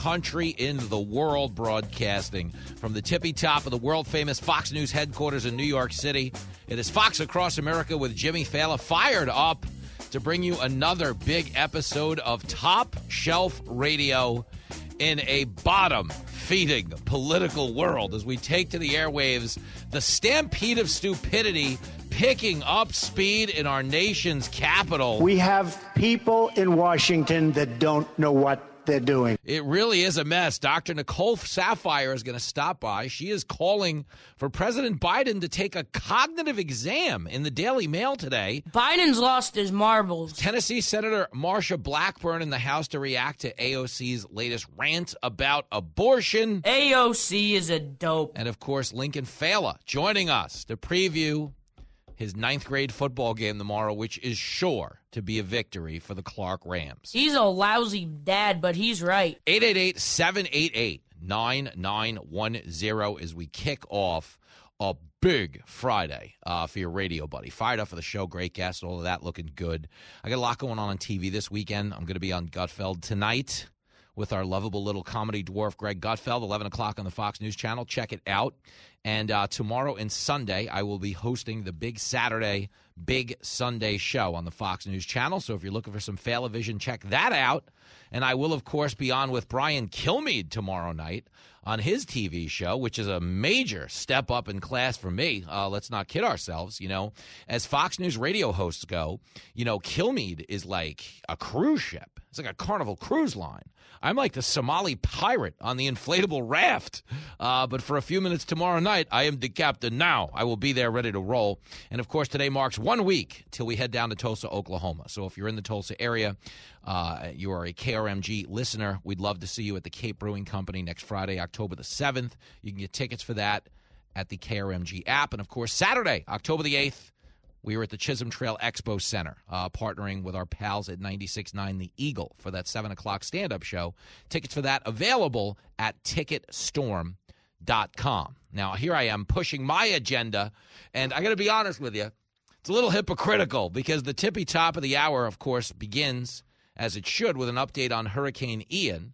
country in the world, broadcasting from the tippy top of the world famous Fox News headquarters in New York City. It is Fox Across America with Jimmy Failla, fired up to bring you another big episode of Top Shelf Radio in a bottom feeding political world as we take to the airwaves the stampede of stupidity picking up speed in our nation's capital. We have people in Washington that don't know what they're doing. It really is a mess. Dr. Nicole Saphier is going to stop by. She is calling for President Biden to take a cognitive exam in the Daily Mail today. Biden's lost his marbles. Tennessee Senator Marsha Blackburn in the House to react to AOC's latest rant about abortion. AOC is a dope. And of course, Lincoln Failla joining us to preview his ninth grade football game tomorrow, which is sure to be a victory for the Clark Rams. He's a lousy dad, but he's right. 888 788 9910 as we kick off a big Friday uh, for your radio buddy. Fired up for the show, great guest, all of that looking good. I got a lot going on on TV this weekend. I'm going to be on Gutfeld tonight with our lovable little comedy dwarf, Greg Gutfeld, 11 o'clock on the Fox News Channel. Check it out. And uh, tomorrow and Sunday, I will be hosting the Big Saturday, Big Sunday show on the Fox News Channel. So if you're looking for some Vision, check that out. And I will, of course, be on with Brian Kilmeade tomorrow night on his TV show, which is a major step up in class for me. Uh, let's not kid ourselves. You know, as Fox News radio hosts go, you know, Kilmeade is like a cruise ship. It's like a carnival cruise line. I'm like the Somali pirate on the inflatable raft. Uh, but for a few minutes tomorrow night, I am the captain now. I will be there ready to roll. And of course, today marks one week till we head down to Tulsa, Oklahoma. So if you're in the Tulsa area, uh, you are a KRMG listener, we'd love to see you at the Cape Brewing Company next Friday, October the 7th. You can get tickets for that at the KRMG app. And of course, Saturday, October the 8th, we were at the Chisholm Trail Expo Center, uh, partnering with our pals at 96.9 The Eagle for that 7 o'clock stand up show. Tickets for that available at ticketstorm.com. Now, here I am pushing my agenda, and I got to be honest with you, it's a little hypocritical because the tippy top of the hour, of course, begins as it should with an update on Hurricane Ian.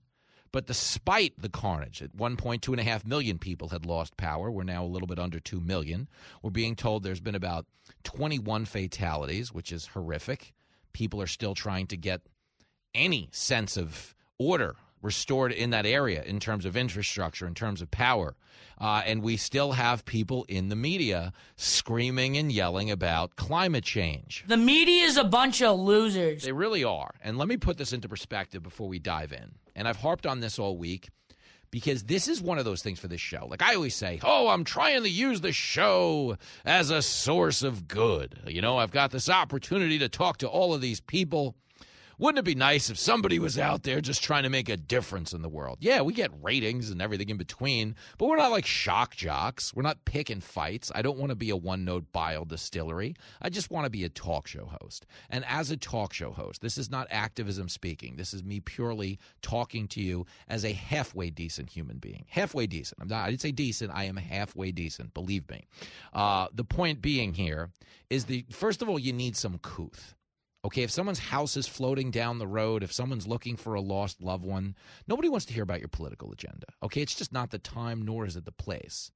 But despite the carnage, at one point, two and a half million people had lost power. We're now a little bit under two million. We're being told there's been about 21 fatalities, which is horrific. People are still trying to get any sense of order restored in that area in terms of infrastructure, in terms of power. Uh, and we still have people in the media screaming and yelling about climate change. The media is a bunch of losers. They really are. And let me put this into perspective before we dive in. And I've harped on this all week because this is one of those things for this show. Like I always say, oh, I'm trying to use the show as a source of good. You know, I've got this opportunity to talk to all of these people wouldn't it be nice if somebody was out there just trying to make a difference in the world? Yeah, we get ratings and everything in between, but we're not like shock jocks. We're not picking fights. I don't want to be a one note bile distillery. I just want to be a talk show host. And as a talk show host, this is not activism speaking. This is me purely talking to you as a halfway decent human being. Halfway decent. I'm not, I didn't say decent. I am halfway decent. Believe me. Uh, the point being here is the first of all, you need some couth. Okay, if someone's house is floating down the road, if someone's looking for a lost loved one, nobody wants to hear about your political agenda. Okay, it's just not the time, nor is it the place.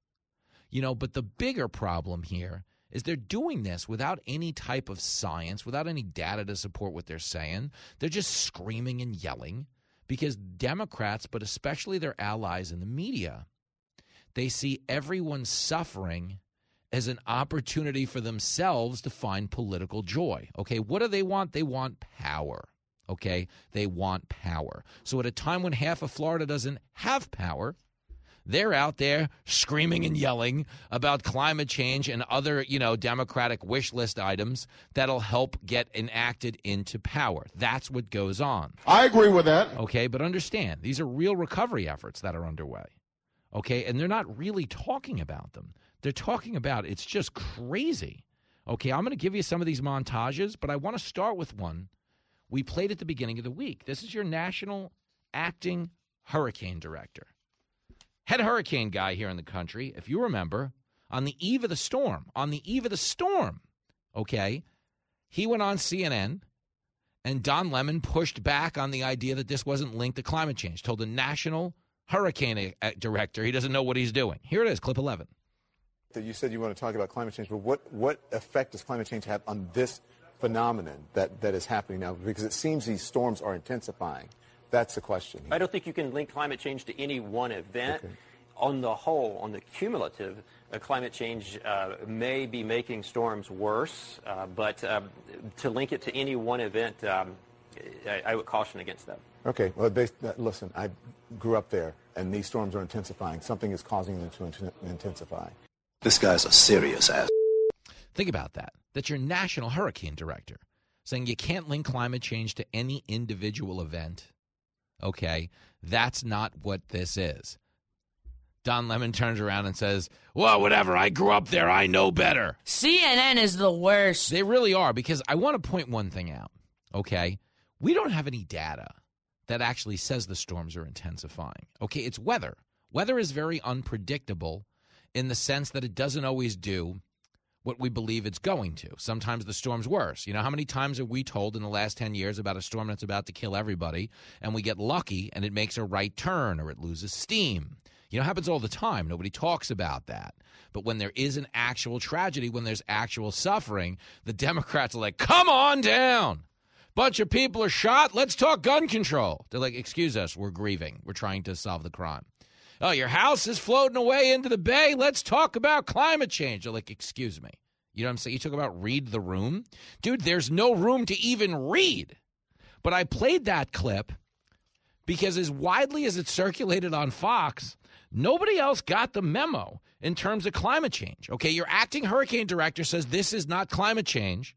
You know, but the bigger problem here is they're doing this without any type of science, without any data to support what they're saying. They're just screaming and yelling because Democrats, but especially their allies in the media, they see everyone suffering as an opportunity for themselves to find political joy. Okay, what do they want? They want power. Okay, they want power. So at a time when half of Florida doesn't have power, they're out there screaming and yelling about climate change and other, you know, Democratic wish list items that'll help get enacted into power. That's what goes on. I agree with that. Okay, but understand, these are real recovery efforts that are underway. Okay, and they're not really talking about them. They're talking about it's just crazy. Okay, I'm going to give you some of these montages, but I want to start with one we played at the beginning of the week. This is your national acting hurricane director, head hurricane guy here in the country. If you remember, on the eve of the storm, on the eve of the storm, okay, he went on CNN and Don Lemon pushed back on the idea that this wasn't linked to climate change, told the national hurricane uh, director he doesn't know what he's doing. Here it is, clip 11. That you said you want to talk about climate change, but what, what effect does climate change have on this phenomenon that, that is happening now? Because it seems these storms are intensifying. That's the question. I don't think you can link climate change to any one event. Okay. On the whole, on the cumulative, uh, climate change uh, may be making storms worse, uh, but uh, to link it to any one event, um, I, I, would caution against that. Okay. Well, they, listen, I grew up there, and these storms are intensifying. Something is causing them to intensify. This guy's a serious ass. Think about that. That's your national hurricane director saying you can't link climate change to any individual event. Okay, that's not what this is. Don Lemon turns around and says, Well, whatever. I grew up there. I know better. CNN is the worst. They really are because I want to point one thing out. Okay. We don't have any data that actually says the storms are intensifying. Okay. It's weather. Weather is very unpredictable in the sense that it doesn't always do what we believe it's going to. Sometimes the storm's worse. You know, how many times are we told in the last 10 years about a storm that's about to kill everybody, and we get lucky and it makes a right turn or it loses steam? You know, happens all the time. Nobody talks about that. But when there is an actual tragedy, when there's actual suffering, the Democrats are like, come on down. Bunch of people are shot. Let's talk gun control. They're like, excuse us, we're grieving. We're trying to solve the crime. Oh, your house is floating away into the bay. Let's talk about climate change. You're like, excuse me. You know what I'm saying? You talk about read the room. Dude, there's no room to even read. But I played that clip because, as widely as it circulated on Fox, nobody else got the memo in terms of climate change. Okay, your acting hurricane director says this is not climate change.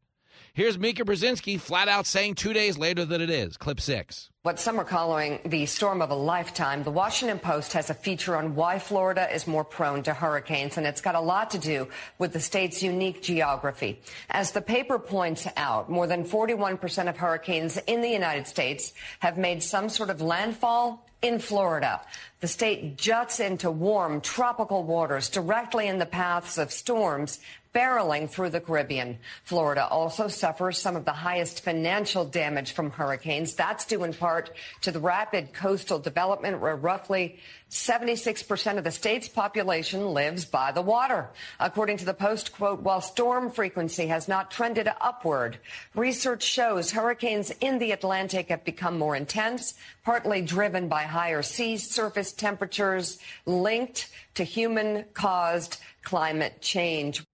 Here's Mika Brzezinski flat out saying two days later that it is. Clip six. What some are calling the storm of a lifetime. The Washington Post has a feature on why Florida is more prone to hurricanes, and it's got a lot to do with the state's unique geography. As the paper points out, more than 41% of hurricanes in the United States have made some sort of landfall in Florida. The state juts into warm tropical waters directly in the paths of storms barreling through the Caribbean. Florida also suffers some of the highest financial damage from hurricanes. That's due in part to the rapid coastal development where roughly 76% of the state's population lives by the water. According to the Post, quote, while storm frequency has not trended upward, research shows hurricanes in the Atlantic have become more intense, partly driven by higher sea surface temperatures linked to human caused climate change.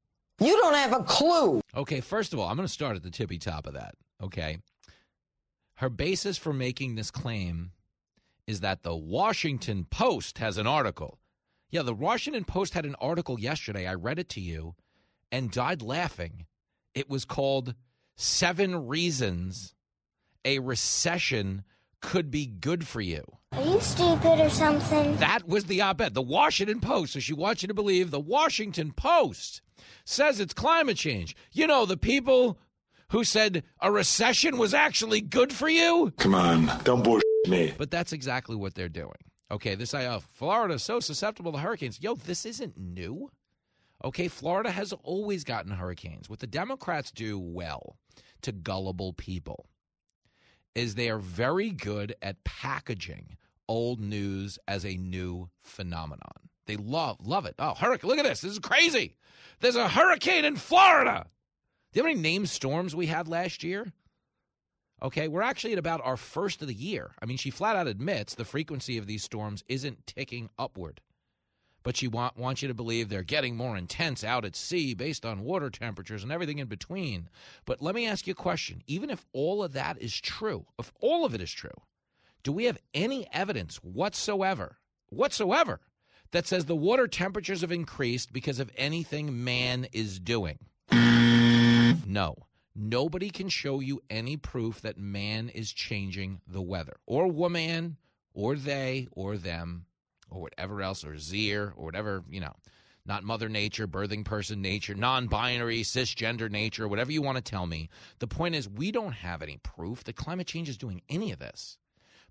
You don't have a clue. Okay, first of all, I'm going to start at the tippy top of that. Okay. Her basis for making this claim is that the Washington Post has an article. Yeah, the Washington Post had an article yesterday. I read it to you and died laughing. It was called Seven Reasons a Recession Could Be Good for You. Are you stupid or something? That was the op ed. The Washington Post. So she wants you to believe the Washington Post says it's climate change. You know, the people who said a recession was actually good for you? Come on, don't bullshit me. But that's exactly what they're doing. Okay, this I uh, Florida is so susceptible to hurricanes. Yo, this isn't new. Okay, Florida has always gotten hurricanes. What the Democrats do well to gullible people is they are very good at packaging old news as a new phenomenon. They love love it. Oh, hurricane! Look at this. This is crazy. There's a hurricane in Florida. Do you have any named storms we had last year? Okay, we're actually at about our first of the year. I mean, she flat out admits the frequency of these storms isn't ticking upward. But she want, wants you to believe they're getting more intense out at sea based on water temperatures and everything in between. But let me ask you a question. Even if all of that is true, if all of it is true, do we have any evidence whatsoever, whatsoever, that says the water temperatures have increased because of anything man is doing? No. Nobody can show you any proof that man is changing the weather, or woman, or they, or them. or whatever else, or Zier, or whatever, you know, not Mother Nature, birthing person nature, non binary, cisgender nature, whatever you want to tell me. The point is, we don't have any proof that climate change is doing any of this.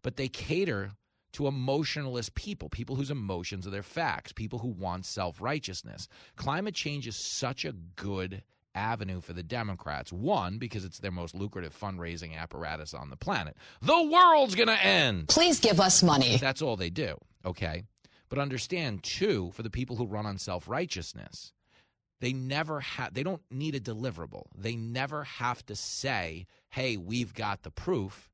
But they cater to emotionalist people, people whose emotions are their facts, people who want self righteousness. Climate change is such a good avenue for the Democrats. One, because it's their most lucrative fundraising apparatus on the planet. The world's going to end. Please give us money. That's all they do, okay? But understand, too, for the people who run on self righteousness, they never have, they don't need a deliverable. They never have to say, hey, we've got the proof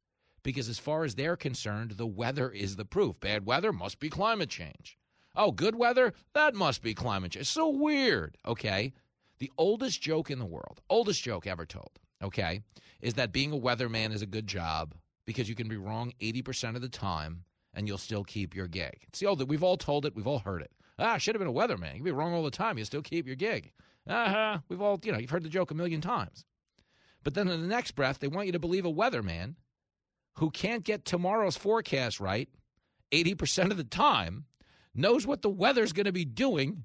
because as far as they're concerned, the weather is the proof. Bad weather must be climate change. Oh, good weather? That must be climate change. So weird, okay? The oldest joke in the world, oldest joke ever told, okay, is that being a weatherman is a good job because you can be wrong 80% of the time and you'll still keep your gig. It's the we've all told it, we've all heard it. Ah, should have been a weatherman. You can be wrong all the time, you still keep your gig. Uh-huh. We've all, you know, you've heard the joke a million times. But then in the next breath, they want you to believe a weatherman who can't get tomorrow's forecast right 80% of the time knows what the weather's going to be doing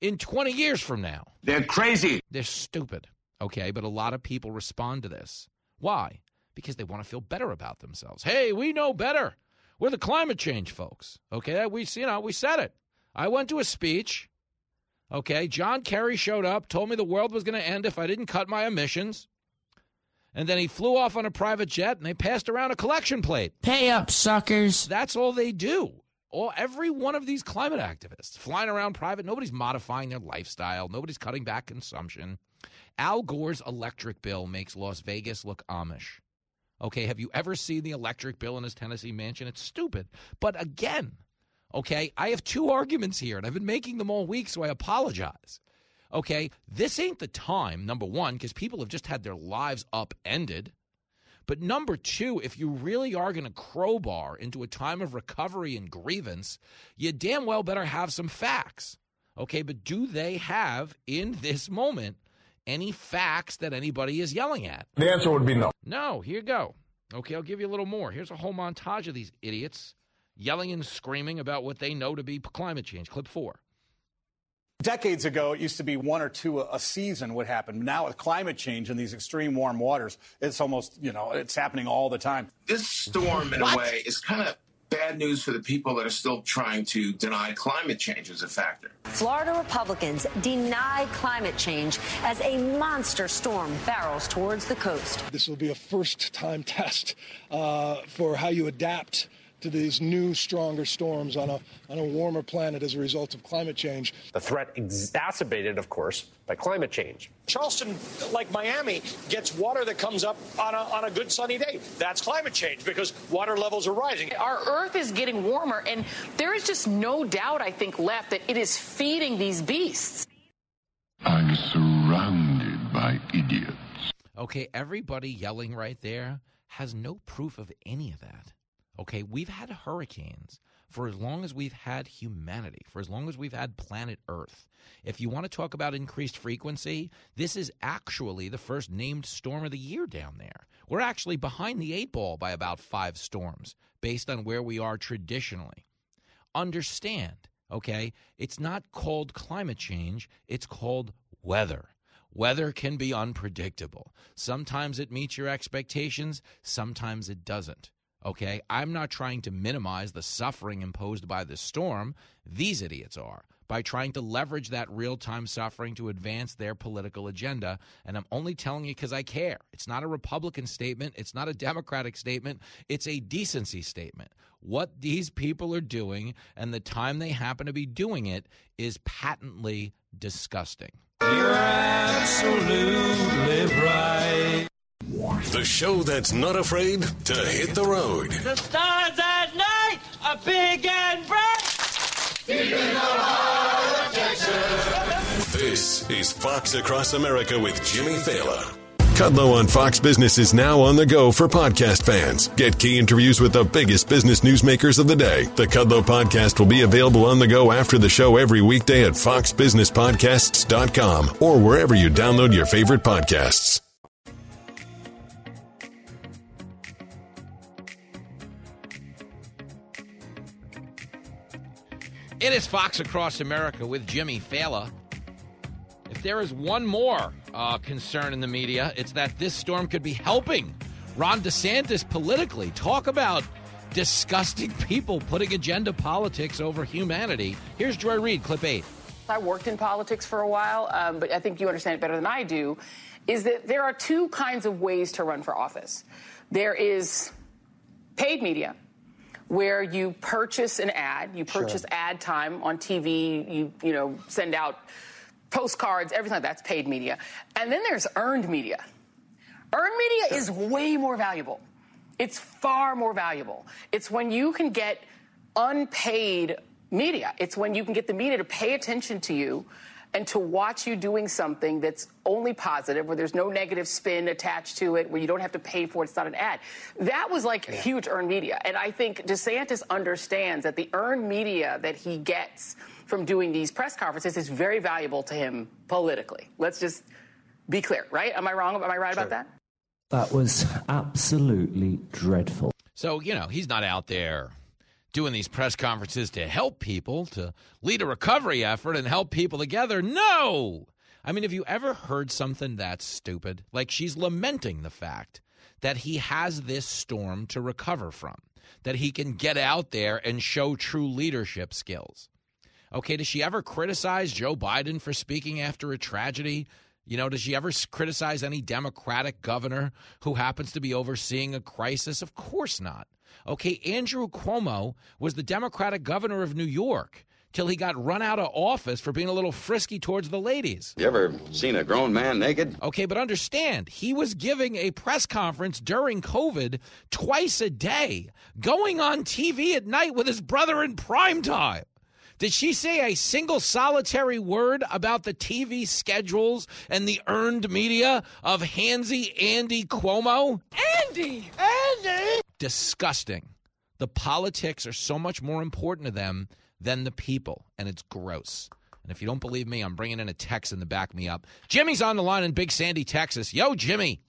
in 20 years from now. They're crazy. They're stupid. Okay, but a lot of people respond to this. Why? Because they want to feel better about themselves. Hey, we know better. We're the climate change folks. Okay, we you know, we said it. I went to a speech. Okay, John Kerry showed up, told me the world was going to end if I didn't cut my emissions and then he flew off on a private jet and they passed around a collection plate. Pay up, suckers. That's all they do. All every one of these climate activists flying around private, nobody's modifying their lifestyle, nobody's cutting back consumption. Al Gore's electric bill makes Las Vegas look Amish. Okay, have you ever seen the electric bill in his Tennessee mansion? It's stupid. But again, okay, I have two arguments here, and I've been making them all week, so I apologize. Okay, this ain't the time, number one, because people have just had their lives upended. But number two, if you really are going to crowbar into a time of recovery and grievance, you damn well better have some facts. Okay, but do they have in this moment any facts that anybody is yelling at? The answer would be no. No, here you go. Okay, I'll give you a little more. Here's a whole montage of these idiots yelling and screaming about what they know to be climate change. Clip four. Decades ago, it used to be one or two a season would happen. Now, with climate change and these extreme warm waters, it's almost, you know, it's happening all the time. This storm, in a way, is kind of bad news for the people that are still trying to deny climate change as a factor. Florida Republicans deny climate change as a monster storm barrels towards the coast. This will be a first time test uh, for how you adapt to these new, stronger storms on a, on a warmer planet as a result of climate change. The threat exacerbated, of course, by climate change. Charleston, like Miami, gets water that comes up on a, on a good sunny day. That's climate change because water levels are rising. Our Earth is getting warmer, and there is just no doubt, I think, left that it is feeding these beasts. I'm surrounded by idiots. Okay, everybody yelling right there has no proof of any of that. Okay, we've had hurricanes for as long as we've had humanity, for as long as we've had planet Earth. If you want to talk about increased frequency, this is actually the first named storm of the year down there. We're actually behind the eight ball by about five storms based on where we are traditionally. Understand, okay? It's not called climate change, it's called weather. Weather can be unpredictable. Sometimes it meets your expectations, sometimes it doesn't. Okay, I'm not trying to minimize the suffering imposed by the storm. These idiots are by trying to leverage that real time suffering to advance their political agenda. And I'm only telling you because I care. It's not a Republican statement, it's not a Democratic statement, it's a decency statement. What these people are doing and the time they happen to be doing it is patently disgusting. You're absolutely right. The show that's not afraid to hit the road. The stars at night are big and bright. This is Fox Across America with Jimmy Failla. Kudlow on Fox Business is now on the go for podcast fans. Get key interviews with the biggest business newsmakers of the day. The Kudlow podcast will be available on the go after the show every weekday at foxbusinesspodcasts.com or wherever you download your favorite podcasts. It is Fox Across America with Jimmy Failla. If there is one more uh, concern in the media, it's that this storm could be helping Ron DeSantis politically. Talk about disgusting people putting agenda politics over humanity. Here's Joy Reid, clip eight. I worked in politics for a while, um, but I think you understand it better than I do. Is that there are two kinds of ways to run for office. There is paid media, where you purchase an ad, you purchase sure. ad time on TV, you you know send out postcards, everything like that's paid media, and then there's earned media. Earned media sure. is way more valuable. It's far more valuable. It's when you can get unpaid media. It's when you can get the media to pay attention to you and to watch you doing something that's only positive, where there's no negative spin attached to it, where you don't have to pay for it, it's not an ad. That was like yeah. huge earned media. And I think DeSantis understands that the earned media that he gets from doing these press conferences is very valuable to him politically. Let's just be clear, right? Am I wrong? Am I right sure. about that? That was absolutely dreadful. So, you know, he's not out there doing these press conferences to help people, to lead a recovery effort and help people together. No! I mean, have you ever heard something that stupid? Like she's lamenting the fact that he has this storm to recover from, that he can get out there and show true leadership skills. Okay, does she ever criticize Joe Biden for speaking after a tragedy? You know, does she ever criticize any Democratic governor who happens to be overseeing a crisis? Of course not. Okay, Andrew Cuomo was the Democratic governor of New York till he got run out of office for being a little frisky towards the ladies. You ever seen a grown man naked? Okay, but understand, he was giving a press conference during COVID twice a day, going on TV at night with his brother in prime time. Did she say a single solitary word about the TV schedules and the earned media of Hansy Andy Cuomo? Andy! Andy! Disgusting. The politics are so much more important to them than the people, and it's gross. And if you don't believe me, I'm bringing in a Texan to back me up. Jimmy's on the line in Big Sandy, Texas. Yo, Jimmy.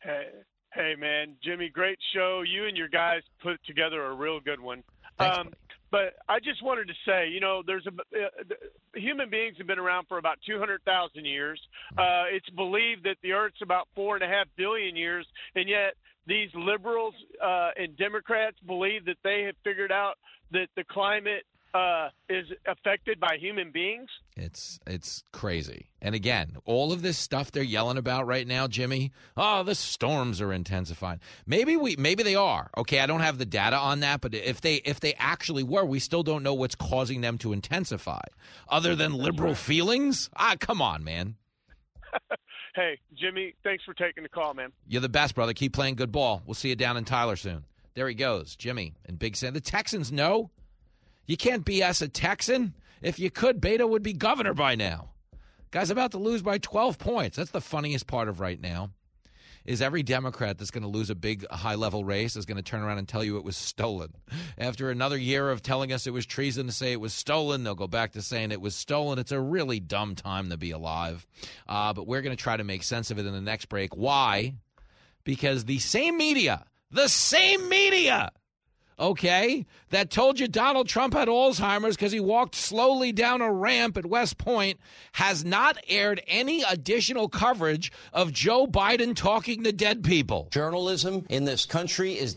Hey, hey, man, Jimmy, great show. You and your guys put together a real good one. Thanks, um, but I just wanted to say, you know, there's a uh, human beings have been around for about 200,000 years. Uh, it's believed that the Earth's about four and a half billion years, and yet these liberals uh, and Democrats believe that they have figured out that the climate uh, is affected by human beings. It's it's crazy. And again, all of this stuff they're yelling about right now, Jimmy. Oh, the storms are intensifying. Maybe we maybe they are. Okay, I don't have the data on that, but if they if they actually were, we still don't know what's causing them to intensify. Other than liberal feelings? Ah, come on, man. hey, Jimmy, thanks for taking the call, man. You're the best, brother. Keep playing good ball. We'll see you down in Tyler soon. There he goes, Jimmy and Big Sam. The Texans know you can't BS a Texan. If you could, Beto would be governor by now. Guy's about to lose by 12 points. That's the funniest part of right now. Is every Democrat that's going to lose a big high level race is going to turn around and tell you it was stolen. After another year of telling us it was treason to say it was stolen, they'll go back to saying it was stolen. It's a really dumb time to be alive. Uh, but we're going to try to make sense of it in the next break. Why? Because the same media, the same media okay, that told you Donald Trump had Alzheimer's because he walked slowly down a ramp at West Point has not aired any additional coverage of Joe Biden talking to dead people. Journalism in this country is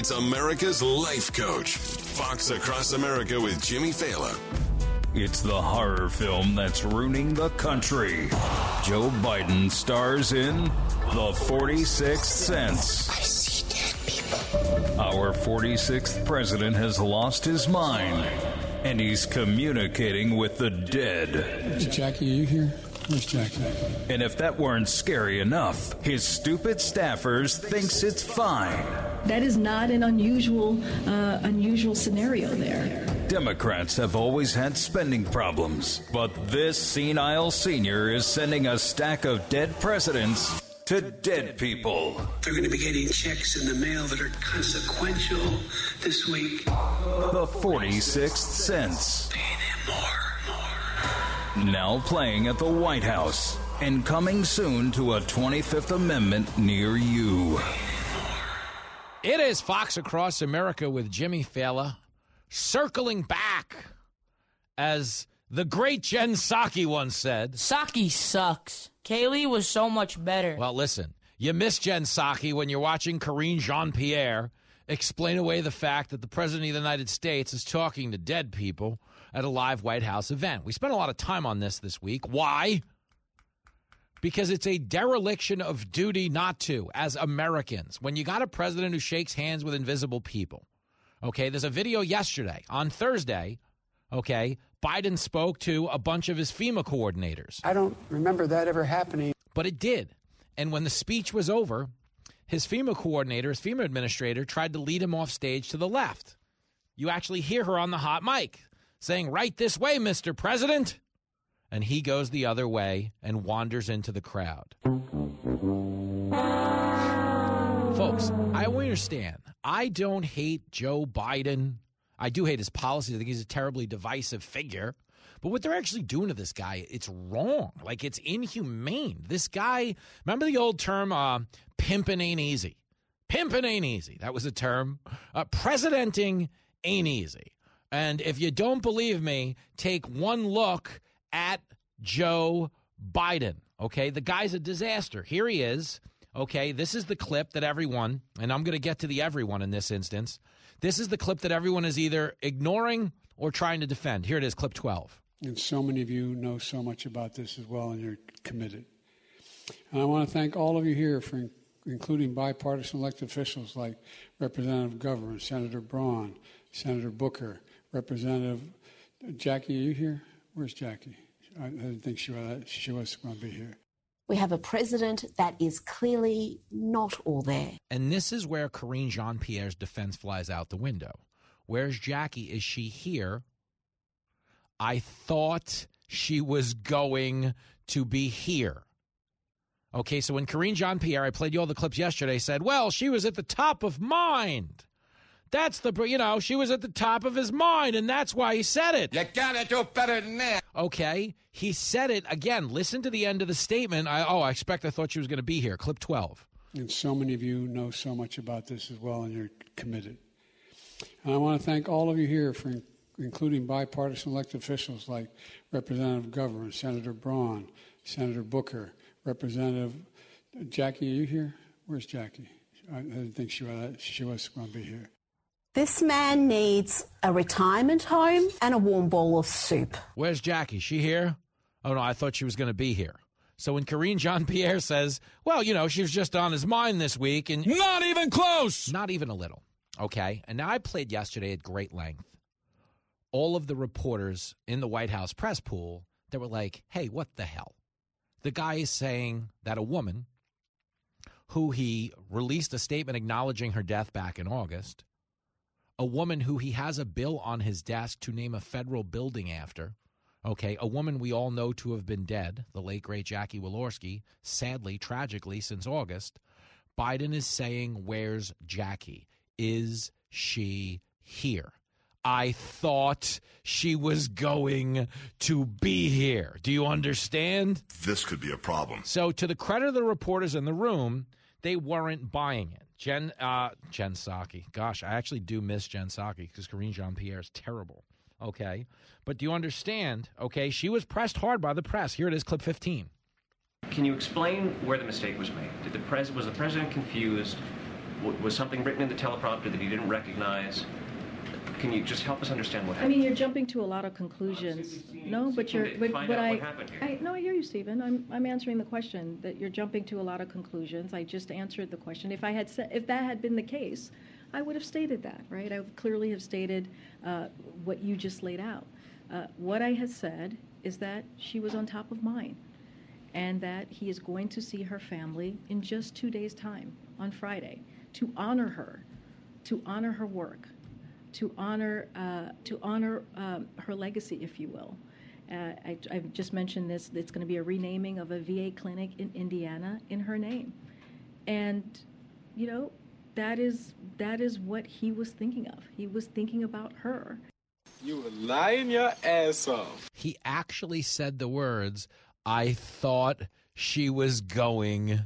It's America's Life Coach. Fox Across America with Jimmy Failla. It's the horror film that's ruining the country. Joe Biden stars in The 46th Sense. I see dead people. Our 46th president has lost his mind, and he's communicating with the dead. Jackie, are you here? Where's Jackie? And if that weren't scary enough, his stupid staffers thinks it's fine. That is not an unusual, uh, unusual scenario there. Democrats have always had spending problems, but this senile senior is sending a stack of dead presidents to dead people. They're going to be getting checks in the mail that are consequential this week. The 46th Sense. Now playing at the White House and coming soon to a 25th Amendment near you. It is Fox Across America with Jimmy Failla circling back as the great Jen Psaki once said. Psaki sucks. Kayleigh was so much better. Well, listen, you miss Jen Psaki when you're watching Karine Jean Pierre explain away the fact that the President of the United States is talking to dead people at a live White House event. We spent a lot of time on this this week. Why? Because it's a dereliction of duty not to, as Americans. When you got a president who shakes hands with invisible people, okay, there's a video yesterday. On Thursday, okay, Biden spoke to a bunch of his FEMA coordinators. I don't remember that ever happening. But it did. And when the speech was over, his FEMA coordinator, his FEMA administrator, tried to lead him off stage to the left. You actually hear her on the hot mic saying, Right this way, Mr. President. And he goes the other way and wanders into the crowd. Folks, I understand. I don't hate Joe Biden. I do hate his policies. I think he's a terribly divisive figure. But what they're actually doing to this guy, it's wrong. Like it's inhumane. This guy, remember the old term, uh, pimping ain't easy. Pimping ain't easy. That was a term. Uh, presidenting ain't easy. And if you don't believe me, take one look at Joe Biden. Okay, the guy's a disaster. Here he is. Okay, this is the clip that everyone, and I'm going to get to the everyone in this instance. This is the clip that everyone is either ignoring or trying to defend. Here it is, clip 12. And so many of you know so much about this as well, and you're committed. And I want to thank all of you here for including bipartisan elected officials like Representative Governor, Senator Braun, Senator Booker, Representative Jackie. Are you here? Where's Jackie? I didn't think she was, she was going to be here. We have a president that is clearly not all there. And this is where Karine Jean Pierre's defense flies out the window. Where's Jackie? Is she here? I thought she was going to be here. Okay, so when Karine Jean Pierre, I played you all the clips yesterday, said, well, she was at the top of mind. That's the, you know, she was at the top of his mind, and that's why he said it. You gotta do better than that. Okay, he said it again. Listen to the end of the statement. I, oh, I expect I thought she was going to be here. Clip 12. And so many of you know so much about this as well, and you're committed. And I want to thank all of you here for including bipartisan elected officials like Representative Governor, Senator Braun, Senator Booker, Representative Jackie. Are you here? Where's Jackie? I didn't think she was, she was going to be here. This man needs a retirement home and a warm bowl of soup. Where's Jackie? She here? Oh no, I thought she was going to be here. So when Karine Jean Pierre says, "Well, you know, she was just on his mind this week," and not even close, not even a little. Okay, and now I played yesterday at great length. All of the reporters in the White House press pool that were like, "Hey, what the hell?" The guy is saying that a woman who he released a statement acknowledging her death back in August a woman who he has a bill on his desk to name a federal building after. Okay, a woman we all know to have been dead, the late great Jackie Walorski, sadly, tragically, since August. Biden is saying, Where's Jackie? Is she here? I thought she was going to be here. Do you understand? This could be a problem. So, to the credit of the reporters in the room, they weren't buying it. Jen uh, Jen Psaki. Gosh, I actually do miss Jen Psaki because Karine Jean Pierre is terrible. Okay, but do you understand? Okay, she was pressed hard by the press. Here it is, clip 15. Can you explain where the mistake was made? Did the pres was the president confused? W- was something written in the teleprompter that he didn't recognize? Can you just help us understand what happened? I mean, you're jumping to a lot of conclusions. No, but you're. But, but I, what happened here. I. No, I hear you, Stephen. I'm. I'm answering the question. That you're jumping to a lot of conclusions. I just answered the question. If I had said, if that had been the case, I would have stated that, right? I would clearly have stated uh, what you just laid out. Uh, what I had said is that she was on top of mind. and that he is going to see her family in just two days' time on Friday to honor her, to honor her work, to honor uh, to honor um, her legacy, if you will. Uh, I, I've just mentioned this. It's going to be a renaming of a VA clinic in Indiana in her name, and you know that is that is what he was thinking of. He was thinking about her. You were lying your ass off. He actually said the words, I thought she was going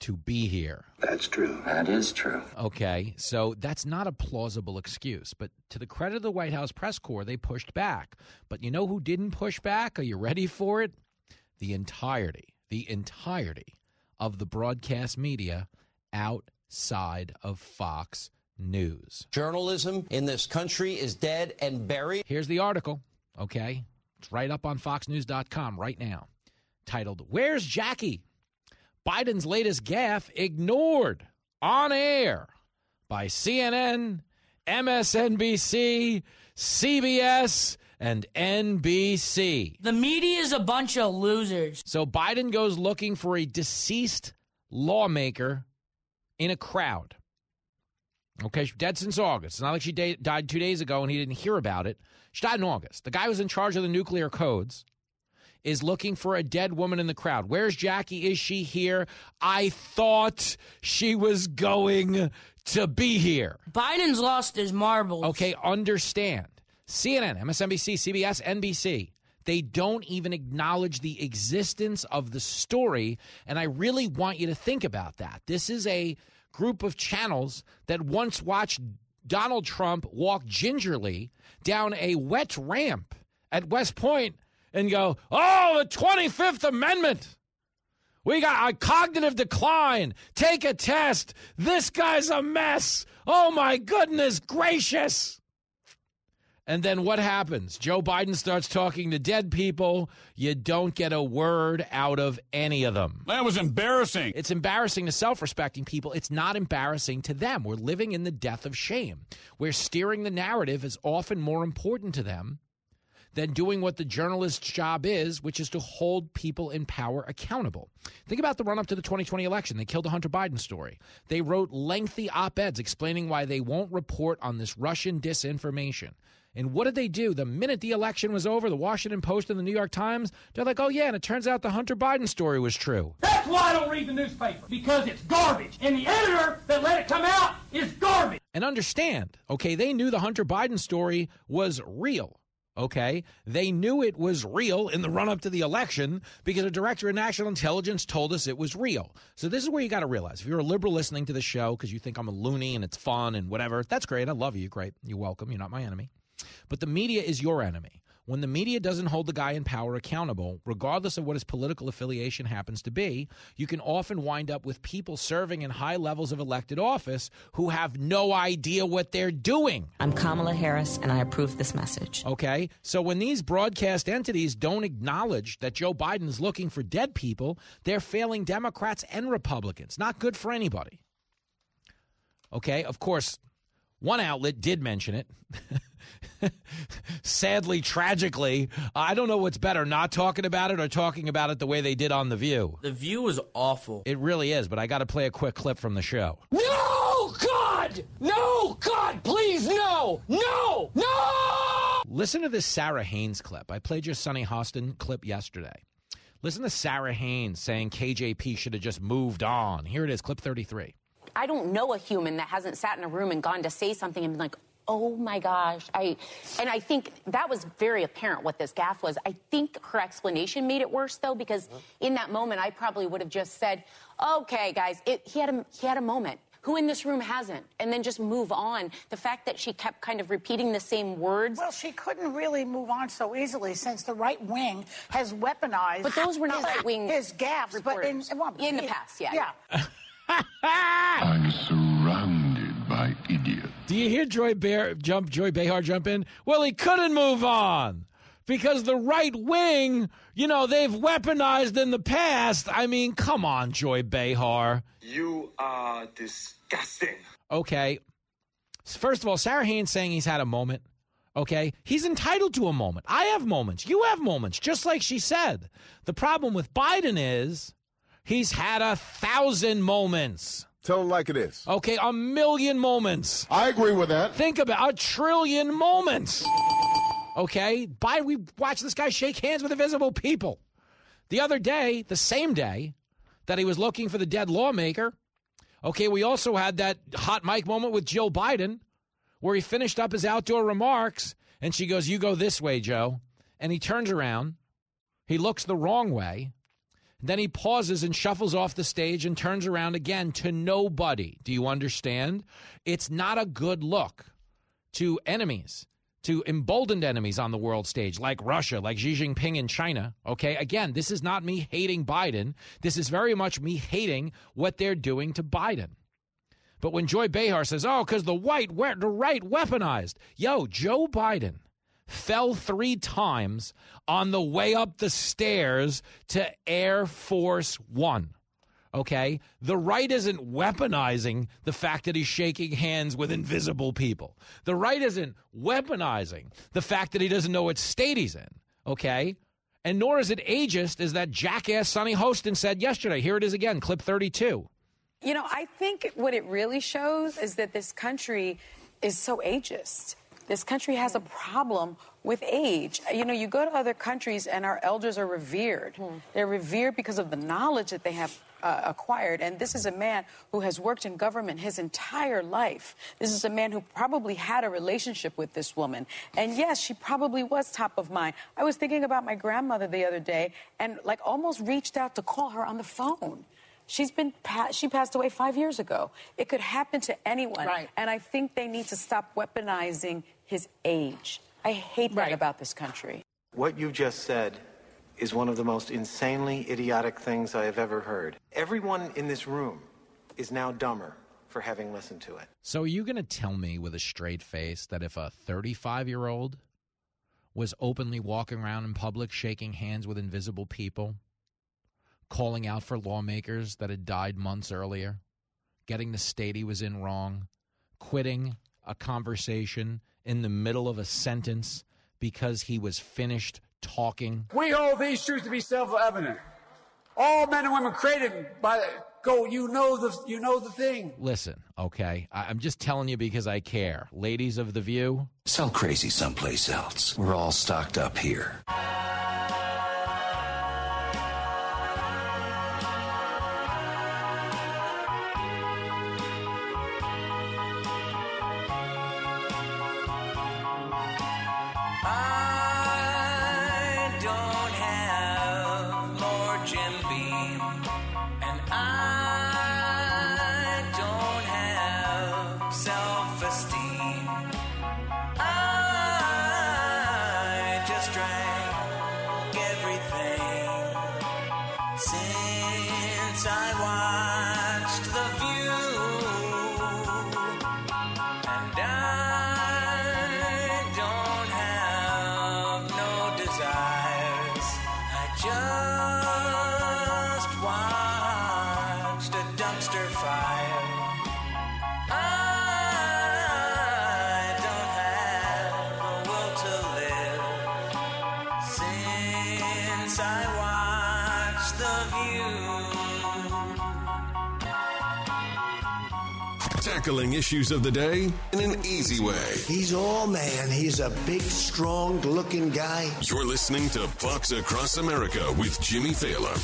to be here. That's true. That is true. Okay, so that's not a plausible excuse. But to the credit of the White House press corps, they pushed back. But you know who didn't push back? Are you ready for it? The entirety, the entirety of the broadcast media outside of Fox News. Journalism in this country is dead and buried. Here's the article, okay? It's right up on foxnews.com right now, titled, Where's Jackie? Biden's latest gaffe ignored on air by CNN, MSNBC, CBS, and NBC. The media is a bunch of losers. So Biden goes looking for a deceased lawmaker in a crowd. Okay, she's dead since August. It's not like she da- died two days ago and he didn't hear about it. She died in August. The guy was in charge of the nuclear codes is looking for a dead woman in the crowd. Where's Jackie? Is she here? I thought she was going to be here. Biden's lost his marbles. Okay, understand. CNN, MSNBC, CBS, NBC. They don't even acknowledge the existence of the story. And I really want you to think about that. This is a group of channels that once watched Donald Trump walk gingerly down a wet ramp at West Point and go, oh, the 25th Amendment. We got a cognitive decline. Take a test. This guy's a mess. Oh, my goodness gracious. And then what happens? Joe Biden starts talking to dead people. You don't get a word out of any of them. That was embarrassing. It's embarrassing to self respecting people. It's not embarrassing to them. We're living in the death of shame, where steering the narrative is often more important to them than doing what the journalist's job is, which is to hold people in power accountable. Think about the run up to the 2020 election. They killed the Hunter Biden story. They wrote lengthy op eds explaining why they won't report on this Russian disinformation. And what did they do? The minute the election was over, the Washington Post and the New York Times, they're like, oh, yeah, and it turns out the Hunter Biden story was true. That's why I don't read the newspaper, because it's garbage. And the editor that let it come out is garbage. And understand, okay, they knew the Hunter Biden story was real. Okay. They knew it was real in the run up to the election because a director of national intelligence told us it was real. So, this is where you got to realize if you're a liberal listening to the show because you think I'm a loony and it's fun and whatever, that's great. I love you. Great. You're welcome. You're not my enemy. But the media is your enemy. When the media doesn't hold the guy in power accountable, regardless of what his political affiliation happens to be, you can often wind up with people serving in high levels of elected office who have no idea what they're doing. I'm Kamala Harris, and I approve this message. Okay? So when these broadcast entities don't acknowledge that Joe Biden is looking for dead people, they're failing Democrats and Republicans. Not good for anybody. Okay? Of course, one outlet did mention it. Sadly, tragically, I don't know what's better, not talking about it or talking about it the way they did on The View. The View is awful. It really is, but I got to play a quick clip from the show. No, God! No, God, please, no! No! No! Listen to this Sara Haines clip. I played your Sunny Hostin clip yesterday. Listen to Sara Haines saying KJP should have just moved on. Here it is, clip 33. I don't know a human that hasn't sat in a room and gone to say something and been like, oh my gosh. I and I think that was very apparent what this gaffe was. I think her explanation made it worse though, because uh-huh. in that moment I probably would have just said, Okay, guys, it, he had a he had a moment. Who in this room hasn't? And then just move on. The fact that she kept kind of repeating the same words. Well, she couldn't really move on so easily since the right wing has weaponized. But those were not his, right wing his gaffes. But in, well, in the past, yeah. Yeah. I'm surrounded by idiots. Do you hear Joy Bear jump Joy Behar jump in? Well, he couldn't move on. Because the right wing, you know, they've weaponized in the past. I mean, come on, Joy Behar. You are disgusting. Okay. First of all, Sara Haines saying he's had a moment. Okay? He's entitled to a moment. I have moments. You have moments, just like she said. The problem with Biden is he's had a thousand moments. Tell him like it is. Okay, a million moments. I agree with that. Think about a trillion moments. Okay? Biden, we watched this guy shake hands with invisible people. The other day, the same day that he was looking for the dead lawmaker, okay, we also had that hot mic moment with Jill Biden where he finished up his outdoor remarks and she goes, You go this way, Joe. And he turns around, he looks the wrong way. Then he pauses and shuffles off the stage and turns around again to nobody. Do you understand? It's not a good look to enemies, to emboldened enemies on the world stage, like Russia, like Xi Jinping in China. Okay, again, this is not me hating Biden. This is very much me hating what they're doing to Biden. But when Joy Behar says, "Oh, because the white, the right weaponized," yo, Joe Biden fell three times on the way up the stairs to Air Force One. Okay? The right isn't weaponizing the fact that he's shaking hands with invisible people. The right isn't weaponizing the fact that he doesn't know what state he's in. Okay? And nor is it ageist, as that jackass Sunny Hostin said yesterday. Here it is again, clip 32. You know, I think what it really shows is that this country is so ageist. This country has a problem with age. You know, you go to other countries and our elders are revered. Hmm. They're revered because of the knowledge that they have uh, acquired. And this is a man who has worked in government his entire life. This is a man who probably had a relationship with this woman. And yes, she probably was top of mind. I was thinking about my grandmother the other day and like almost reached out to call her on the phone. She's been she passed away five years ago. It could happen to anyone, right. and I think they need to stop weaponizing his age. I hate that about this country. What you just said is one of the most insanely idiotic things I have ever heard. Everyone in this room is now dumber for having listened to it. So, are you going to tell me with a straight face that if a 35 year old was openly walking around in public shaking hands with invisible people, calling out for lawmakers that had died months earlier, getting the state he was in wrong, quitting a conversation in the middle of a sentence because he was finished talking? We hold these truths to be self-evident. All men and women created by the go. You know the you know the thing. Listen, okay? I- I'm just telling you because I care. Ladies of The View, Sell crazy someplace else. We're all stocked up here. Tackling issues of the day in an easy way. He's all man. He's a big, strong looking guy. You're listening to Fox Across America with Jimmy Failla.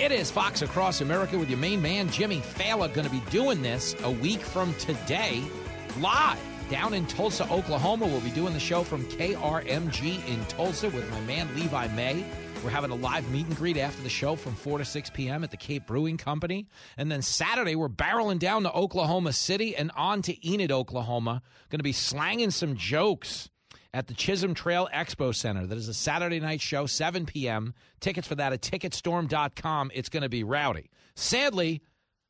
It is Fox Across America with your main man, Jimmy Failla, going to be doing this a week from today, live down in Tulsa, Oklahoma. We'll be doing the show from KRMG in Tulsa with my man, Levi May. We're having a live meet and greet after the show from 4 to 6 p.m. at the Cape Brewing Company. And then Saturday, we're barreling down to Oklahoma City and on to Enid, Oklahoma. Going to be slanging some jokes at the Chisholm Trail Expo Center. That is a Saturday night show, 7 p.m. Tickets for that at ticketstorm.com. It's going to be rowdy. Sadly,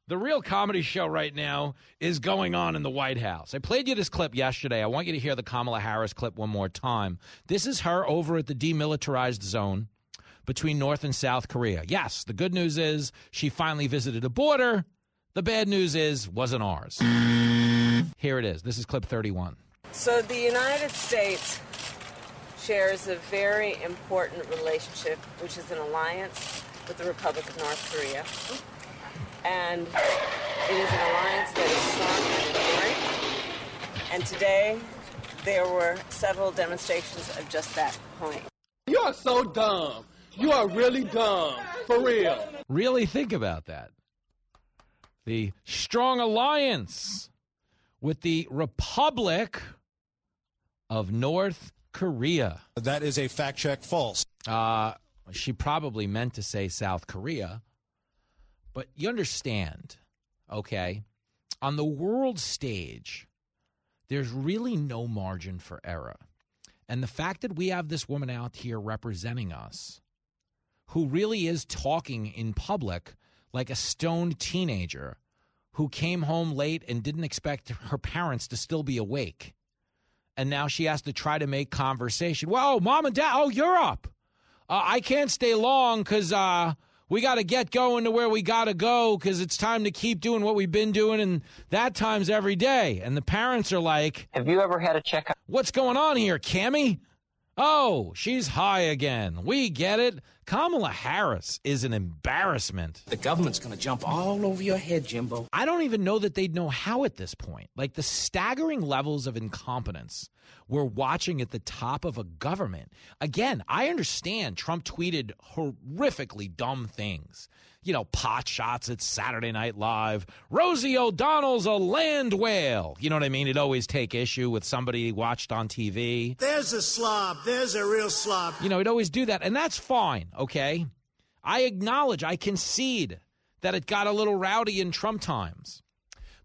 the real comedy show right now is going on in the White House. I played you this clip yesterday. I want you to hear the Kamala Harris clip one more time. This is her over at the demilitarized zone. between North and South Korea. Yes, the good news is she finally visited a border. The bad news is wasn't ours. Here it is. This is clip 31. So the United States shares a very important relationship, which is an alliance with the Republic of North Korea. And it is an alliance that is strong and enduring. And today, there were several demonstrations of just that point. You are so dumb. You are really dumb. For real. Really think about that. The strong alliance with the Republic of North Korea. That is a fact check false. Uh, she probably meant to say South Korea, but you understand, okay? On the world stage, there's really no margin for error. And the fact that we have this woman out here representing us who really is talking in public like a stoned teenager who came home late and didn't expect her parents to still be awake. And now she has to try to make conversation. Whoa, mom and dad, oh, you're up. Uh, I can't stay long because uh, we got to get going to where we got to go because it's time to keep doing what we've been doing, and that time's every day. And the parents are like, Have you ever had a checkup? What's going on here, Cammy? Oh, she's high again. We get it. Kamala Harris is an embarrassment. The government's going to jump all over your head, Jimbo. I don't even know that they'd know how at this point. Like the staggering levels of incompetence we're watching at the top of a government. Again, I understand Trump tweeted horrifically dumb things. You know, pot shots at Saturday Night Live. Rosie O'Donnell's a land whale. You know what I mean? He'd always take issue with somebody he watched on TV. There's a slob. There's a real slob. You know, he'd always do that. And that's fine, okay? I acknowledge, I concede that it got a little rowdy in Trump times.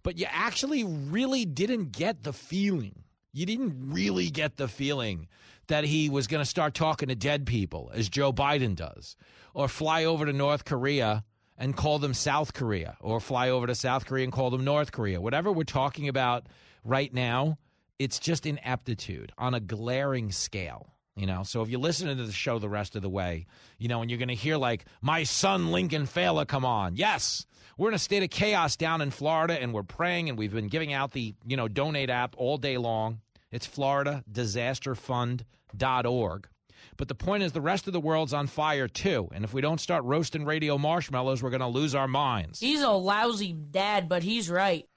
But you actually really didn't get the feeling. You didn't really get the feeling that he was going to start talking to dead people, as Joe Biden does, or fly over to North Korea and call them South Korea, or fly over to South Korea and call them North Korea. Whatever we're talking about right now, it's just ineptitude on a glaring scale. You know, so if you listen to the show the rest of the way, you know, and you're going to hear like my son Lincoln Failla come on. Yes, we're in a state of chaos down in Florida, and we're praying, and we've been giving out the you know donate app all day long. It's Florida Disaster Fund.org. But the point is, the rest of the world's on fire too. And if we don't start roasting radio marshmallows, we're going to lose our minds. He's a lousy dad, but he's right.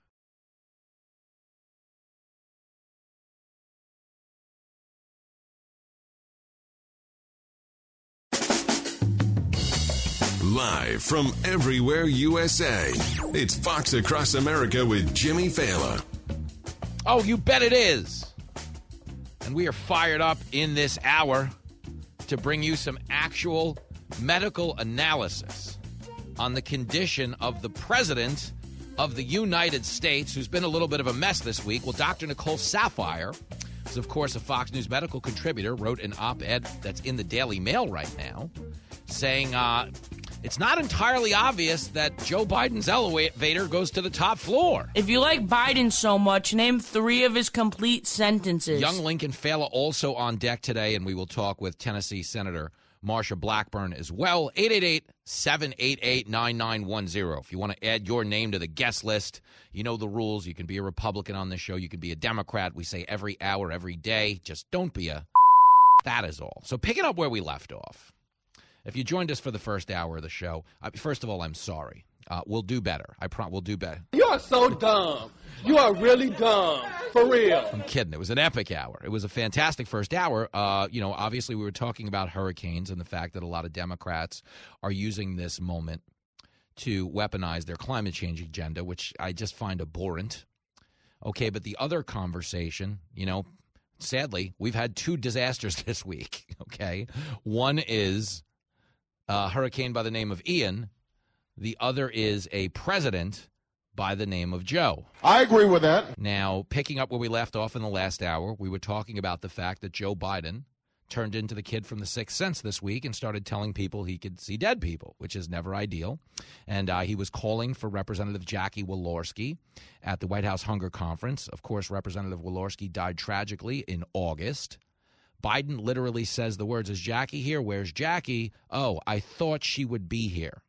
Live from everywhere USA, it's Fox Across America with Jimmy Failla. Oh, you bet it is. And we are fired up in this hour to bring you some actual medical analysis on the condition of the president of the United States, who's been a little bit of a mess this week. Well, Dr. Nicole Saphier, who's of course a Fox News medical contributor, wrote an op ed that's in the Daily Mail right now saying uh, it's not entirely obvious that Joe Biden's elevator goes to the top floor. If you like Biden so much, name three of his complete sentences. Young Lincoln Failla also on deck today, and we will talk with Tennessee Senator Marsha Blackburn as well. 888 788 9910. If you want to add your name to the guest list, you know the rules. You can be a Republican on this show, you can be a Democrat. We say every hour, every day. Just don't be a. That is all. So, picking up where we left off. If you joined us for the first hour of the show, uh, first of all, I'm sorry. Uh, we'll do better. I promise. We'll do better. You are so dumb. You are really dumb. For real. I'm kidding. It was an epic hour. It was a fantastic first hour. Uh, you know, obviously, we were talking about hurricanes and the fact that a lot of Democrats are using this moment to weaponize their climate change agenda, which I just find abhorrent. Okay, but the other conversation, you know, sadly, we've had two disasters this week. Okay. One is a hurricane by the name of Ian. The other is a president by the name of Joe. I agree with that. Now, picking up where we left off in the last hour, we were talking about the fact that Joe Biden turned into the kid from the Sixth Sense this week and started telling people he could see dead people, which is never ideal. And uh, he was calling for Representative Jackie Walorski at the White House Hunger Conference. Of course, Representative Walorski died tragically in August. Biden literally says the words, Is Jackie here? Where's Jackie? Oh, I thought she would be here.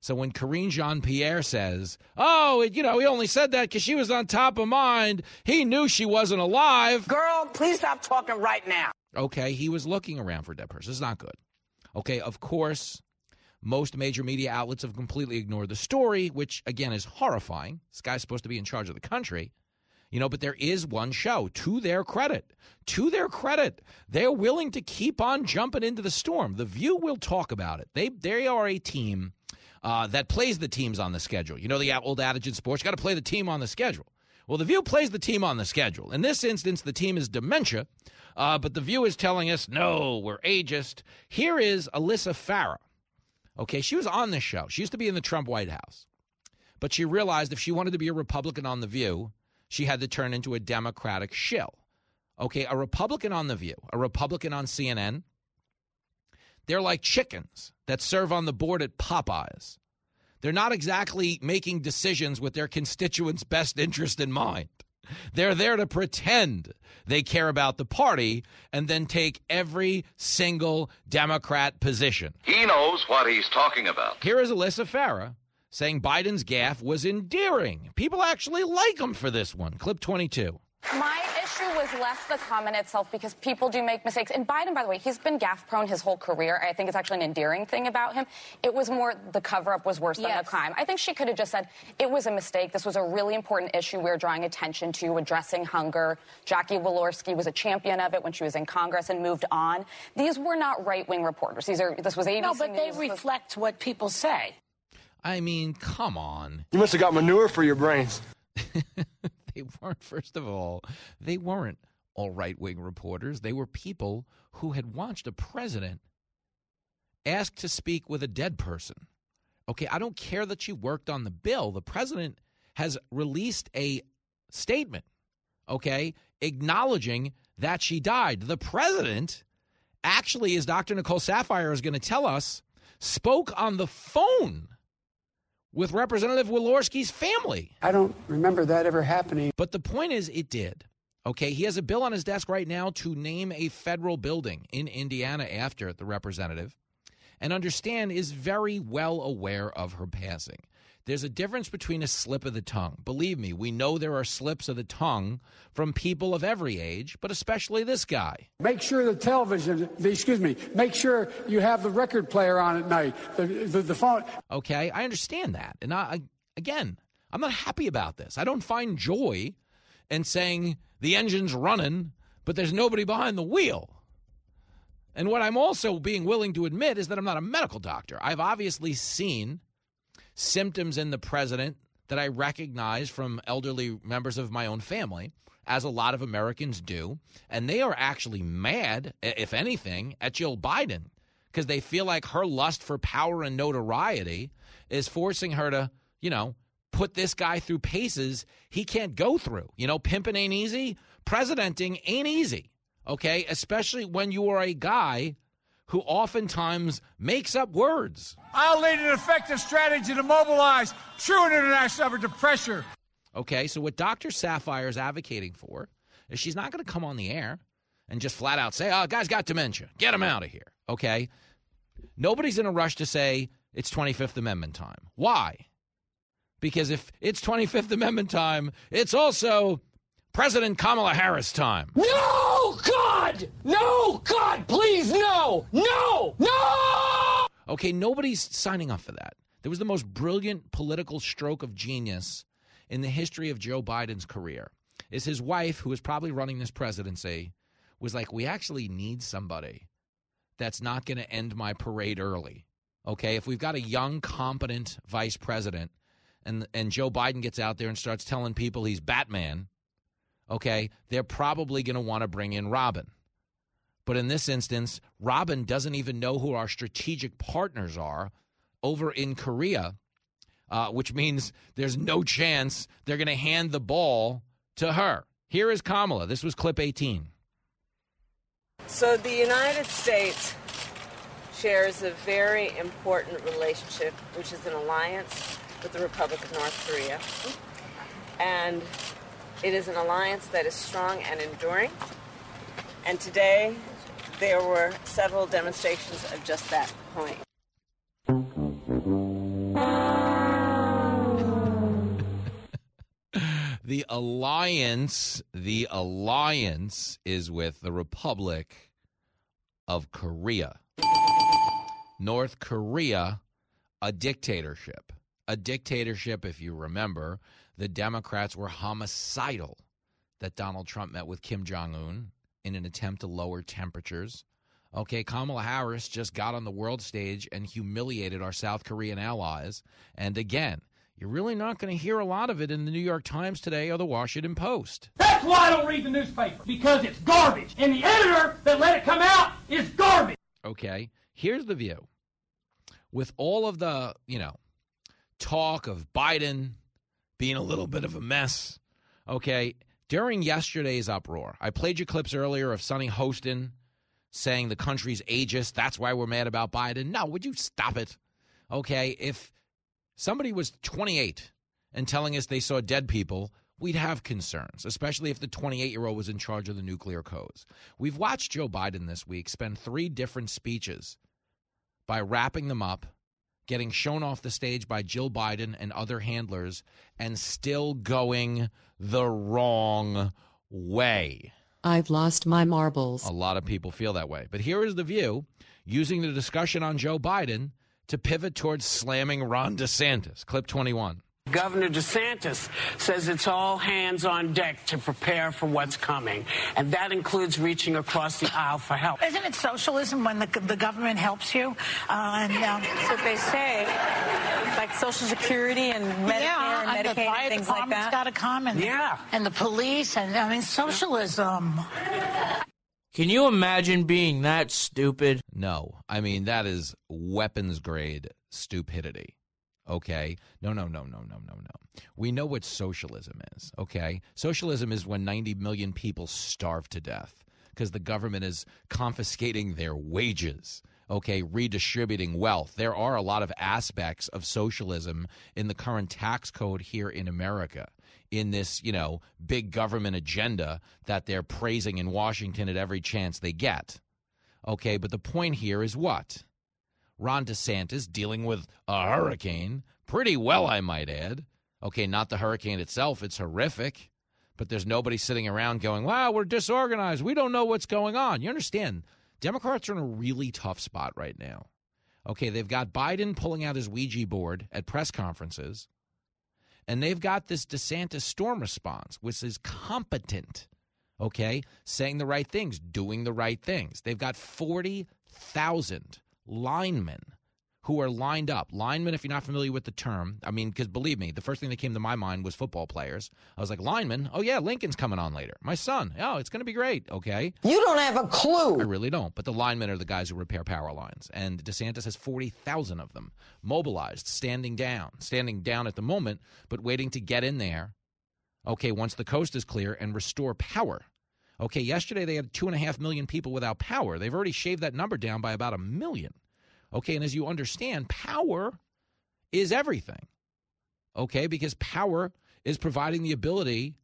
So when Karine Jean Pierre says, Oh, it, you know, he only said that because she was on top of mind, he knew she wasn't alive. Girl, please stop talking right now. Okay, he was looking around for a dead person. It's not good. Okay, of course, most major media outlets have completely ignored the story, which again is horrifying. This guy's supposed to be in charge of the country. You know, but there is one show, to their credit, to their credit, they're willing to keep on jumping into the storm. The View will talk about it. They they are a team uh, that plays the teams on the schedule. You know the old adage in sports, you got to play the team on the schedule. Well, the View plays the team on the schedule. In this instance, the team is dementia, uh, but the View is telling us, no, we're ageist. Here is Alyssa Farah. Okay, she was on this show. She used to be in the Trump White House, but she realized if she wanted to be a Republican on the View, she had to turn into a Democratic shill. Okay, a Republican on The View, a Republican on CNN, they're like chickens that serve on the board at Popeyes. They're not exactly making decisions with their constituents' best interest in mind. They're there to pretend they care about the party and then take every single Democrat position. He knows what he's talking about. Here is Alyssa Farah saying Biden's gaffe was endearing. People actually like him for this one. Clip 22. My issue was less the comment itself because people do make mistakes. And Biden, by the way, he's been gaffe prone his whole career. I think it's actually an endearing thing about him. It was more the cover up was worse than the crime. I think she could have just said it was a mistake. This was a really important issue we are drawing attention to, addressing hunger. Jackie Walorski was a champion of it when she was in Congress and moved on. These were not right wing reporters. These are this was ABC No, but they News. This was- reflect what people say. I mean, come on. You must have got manure for your brains. they weren't, first of all, they weren't all right wing reporters. They were people who had watched a president ask to speak with a dead person. Okay, I don't care that she worked on the bill. The president has released a statement, okay, acknowledging that she died. The president actually, as Dr. Nicole Saphier is going to tell us, spoke on the phone with Representative Walorski's family. I don't remember that ever happening. But the point is, it did. Okay, he has a bill on his desk right now to name a federal building in Indiana after the representative, and understand is very well aware of her passing. There's a difference between a slip of the tongue. Believe me, we know there are slips of the tongue from people of every age, but especially this guy. Make sure the television, the, excuse me, make sure you have the record player on at night, the, the, the phone. Okay, I understand that. And I, I- again, I'm not happy about this. I don't find joy in saying the engine's running, but there's nobody behind the wheel. And what I'm also being willing to admit is that I'm not a medical doctor. I've obviously seen symptoms in the president that I recognize from elderly members of my own family, as a lot of Americans do. And they are actually mad, if anything, at Jill Biden because they feel like her lust for power and notoriety is forcing her to, you know, put this guy through paces he can't go through. You know, pimping ain't easy, presidenting ain't easy. Okay, especially when you are a guy who oftentimes makes up words. I'll lead an effective strategy to mobilize true international effort to pressure. Okay, so what Dr. Saphier is advocating for is she's not going to come on the air and just flat out say, oh, guy's got dementia. Get him out of here. Okay? Nobody's in a rush to say it's 25th Amendment time. Why? Because if it's 25th Amendment time, it's also President Kamala Harris time. No, God! No, God, please, no! No! No! Okay, nobody's signing up for that. There was the most brilliant political stroke of genius in the history of Joe Biden's career. Is his wife, who is probably running this presidency, was like, "We actually need somebody that's not going to end my parade early." Okay, if we've got a young, competent vice president, and and Joe Biden gets out there and starts telling people he's Batman, okay, they're probably going to want to bring in Robin. But in this instance, Robin doesn't even know who our strategic partners are over in Korea, uh, which means there's no chance they're going to hand the ball to her. Here is Kamala. This was clip 18. So the United States shares a very important relationship, which is an alliance with the Republic of North Korea. And it is an alliance that is strong and enduring. And today, there were several demonstrations of just that point. The alliance, the alliance is with the Republic of Korea. North Korea, a dictatorship. A dictatorship, if you remember, the Democrats were homicidal that Donald Trump met with Kim Jong un in an attempt to lower temperatures. Okay, Kamala Harris just got on the world stage and humiliated our South Korean allies. And again, you're really not going to hear a lot of it in the New York Times today or the Washington Post. That's why I don't read the newspaper, because it's garbage. And the editor that let it come out is garbage. Okay, here's the view. With all of the, you know, talk of Biden being a little bit of a mess, okay, during yesterday's uproar, I played you clips earlier of Sunny Hostin saying the country's ageist. That's why we're mad about Biden. No, would you stop it? Okay, if somebody was 28 and telling us they saw dead people, we'd have concerns, especially if the 28 year old was in charge of the nuclear codes. We've watched Joe Biden this week spend three different speeches by wrapping them up, getting shown off the stage by Jill Biden and other handlers, and still going the wrong way. I've lost my marbles. A lot of people feel that way. But here is the view using the discussion on Joe Biden to pivot towards slamming Ron DeSantis. Clip 21. Governor DeSantis says it's all hands on deck to prepare for what's coming, and that includes reaching across the aisle for help. Isn't it socialism when the, the government helps you? Uh, and um, That's what they say, like Social Security and Medicare yeah, and the Medicaid fire and things like that. got to come, and Yeah. and the police, and I mean socialism. Can you imagine being that stupid? No, I mean, that is weapons grade stupidity. Okay? No, no, no, no, no, no, no. We know what socialism is. Okay? Socialism is when 90 million people starve to death because the government is confiscating their wages. Okay, redistributing wealth. There are a lot of aspects of socialism in the current tax code here in America in this, you know, big government agenda that they're praising in Washington at every chance they get. Okay, but the point here is what? Ron DeSantis dealing with a hurricane, pretty well, I might add. Okay, not the hurricane itself, it's horrific, but there's nobody sitting around going, wow, we're disorganized. We don't know what's going on. You understand? Democrats are in a really tough spot right now. Okay, they've got Biden pulling out his Ouija board at press conferences, and they've got this DeSantis storm response, which is competent, okay, saying the right things, doing the right things. They've got 40,000 linemen who are lined up. Linemen, if you're not familiar with the term, I mean, because believe me, the first thing that came to my mind was football players. I was like, linemen? Oh, yeah, Lincoln's coming on later. My son. Oh, it's going to be great. Okay. You don't have a clue. I really don't. But the linemen are the guys who repair power lines. And DeSantis has 40,000 of them mobilized, standing down, standing down at the moment, but waiting to get in there. Okay, once the coast is clear and restore power. Okay, yesterday they had two and a half million people without power. They've already shaved that number down by about a million. Okay, and as you understand, power is everything. Okay, because power is providing the ability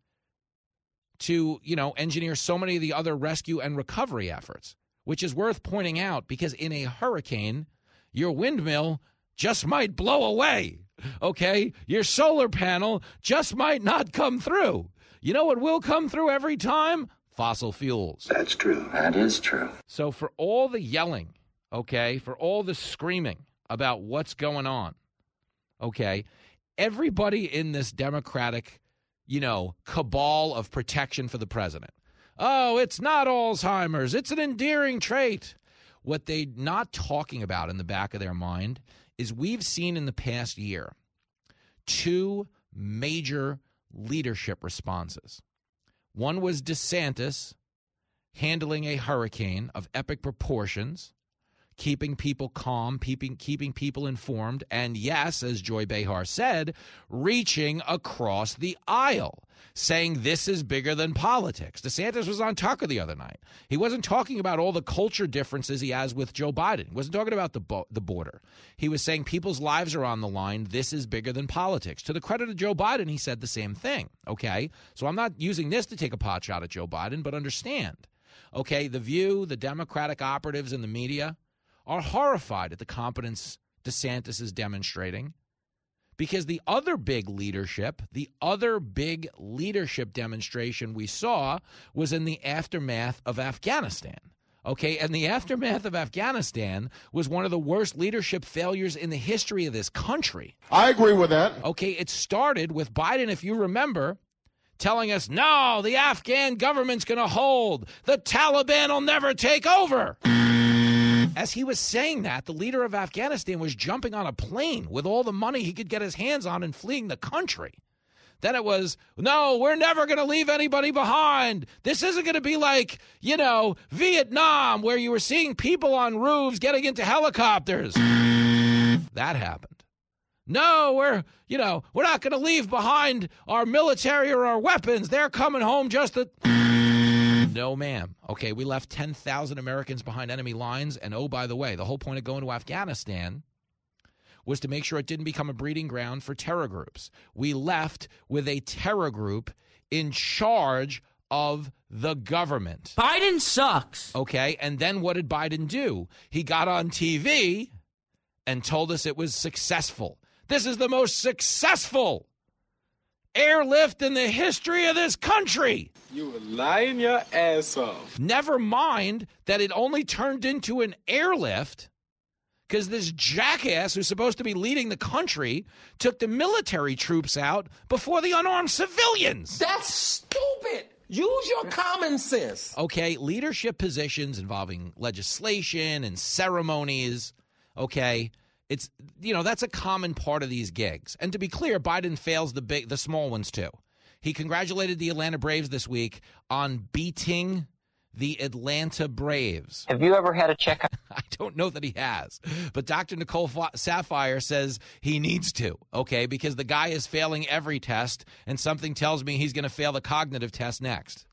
to, you know, engineer so many of the other rescue and recovery efforts, which is worth pointing out because in a hurricane, your windmill just might blow away. Okay, your solar panel just might not come through. You know what will come through every time? Fossil fuels. That's true. That is true. So, for all the yelling, okay, for all the screaming about what's going on, okay, everybody in this Democratic, you know, cabal of protection for the president. Oh, it's not Alzheimer's, it's an endearing trait. What they're not talking about in the back of their mind is we've seen in the past year two major leadership responses. One was DeSantis handling a hurricane of epic proportions, keeping people calm, keeping, keeping people informed, and yes, as Joy Behar said, reaching across the aisle, saying this is bigger than politics. DeSantis was on Tucker the other night. He wasn't talking about all the culture differences he has with Joe Biden. He wasn't talking about the, bo- the border. He was saying people's lives are on the line. This is bigger than politics. To the credit of Joe Biden, he said the same thing. Okay? So I'm not using this to take a pot shot at Joe Biden, but understand Okay, The View, the Democratic operatives, and the media are horrified at the competence DeSantis is demonstrating because the other big leadership, the other big leadership demonstration we saw was in the aftermath of Afghanistan. Okay, and the aftermath of Afghanistan was one of the worst leadership failures in the history of this country. I agree with that. Okay, it started with Biden, if you remember, telling us, no, the Afghan government's going to hold. The Taliban will never take over. Mm-hmm. As he was saying that, the leader of Afghanistan was jumping on a plane with all the money he could get his hands on and fleeing the country. Then it was, no, we're never going to leave anybody behind. This isn't going to be like, you know, Vietnam, where you were seeing people on roofs getting into helicopters. that happened. No, we're, you know, we're not going to leave behind our military or our weapons. They're coming home just to. No, ma'am. Okay, we left 10,000 Americans behind enemy lines. And oh, by the way, the whole point of going to Afghanistan was to make sure it didn't become a breeding ground for terror groups. We left with a terror group in charge of the government. Biden sucks. Okay, and then what did Biden do? He got on TV and told us it was successful. This is the most successful airlift in the history of this country. You were lying your ass off. Never mind that it only turned into an airlift because this jackass who's supposed to be leading the country took the military troops out before the unarmed civilians. That's stupid. Use your common sense. Okay, leadership positions involving legislation and ceremonies. Okay, it's you know that's a common part of these gigs. And to be clear, Biden fails the big, the small ones too. He congratulated the Atlanta Braves this week on beating the Atlanta Braves. Have you ever had a checkup? I don't know that he has, but Dr. Nicole Saphier says he needs to, okay, because the guy is failing every test, and something tells me he's going to fail the cognitive test next.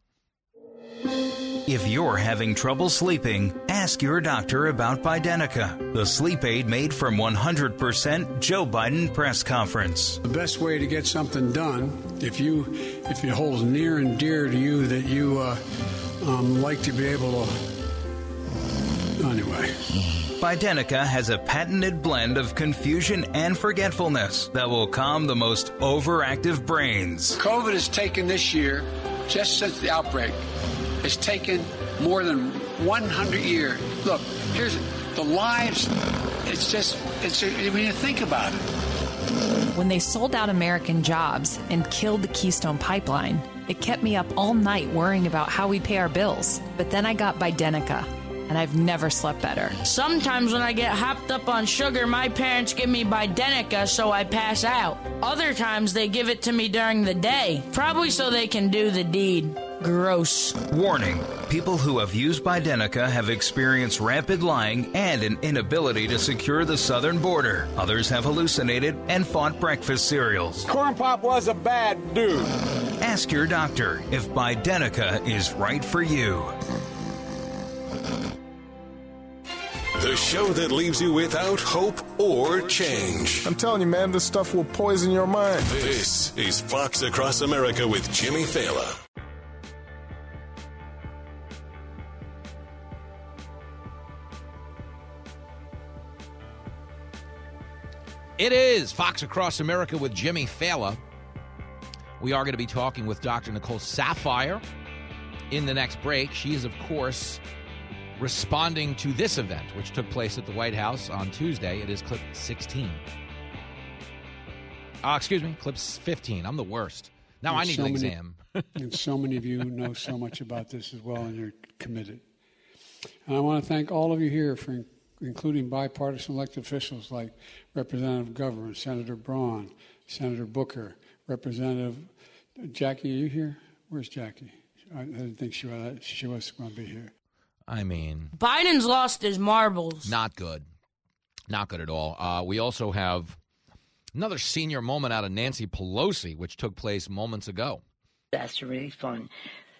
If you're having trouble sleeping, ask your doctor about Bidenica, the sleep aid made from 100% Joe Biden press conference. The best way to get something done, if you if it holds near and dear to you that you uh, um, like to be able to. Anyway. Bidenica has a patented blend of confusion and forgetfulness that will calm the most overactive brains. COVID has taken this year, just since the outbreak, has taken more than 100 years. Look, here's the lives. It's just, it's, I mean, you think about it. When they sold out American jobs and killed the Keystone Pipeline, it kept me up all night worrying about how we pay our bills. But then I got Bidenica, and I've never slept better. Sometimes when I get hopped up on sugar, my parents give me Bidenica so I pass out. Other times they give it to me during the day, probably so they can do the deed. Gross. Warning people who have used Bidenica have experienced rapid lying and an inability to secure the southern border. Others have hallucinated and fought breakfast cereals. Corn Pop was a bad dude. Ask your doctor if Bidenica is right for you. The show that leaves you without hope or change. I'm telling you, man, this stuff will poison your mind. This is Fox Across America with Jimmy Failla. It is Fox Across America with Jimmy Failla. We are going to be talking with Dr. Nicole Saphier in the next break. She is, of course, responding to this event, which took place at the White House on Tuesday. It is clip 16. Uh, excuse me, clip 15. I'm the worst. Now And I need so an many- exam. and so many of you know so much about this as well, and you're committed. And I want to thank all of you here for including bipartisan elected officials like Representative Governor, Senator Braun, Senator Booker, Representative Jackie. Are you here? Where's Jackie? I, I didn't think she was, she was going to be here. I mean, Biden's lost his marbles. not good. Not good at all. Uh, we also have another senior moment out of Nancy Pelosi, which took place moments ago. That's really fun.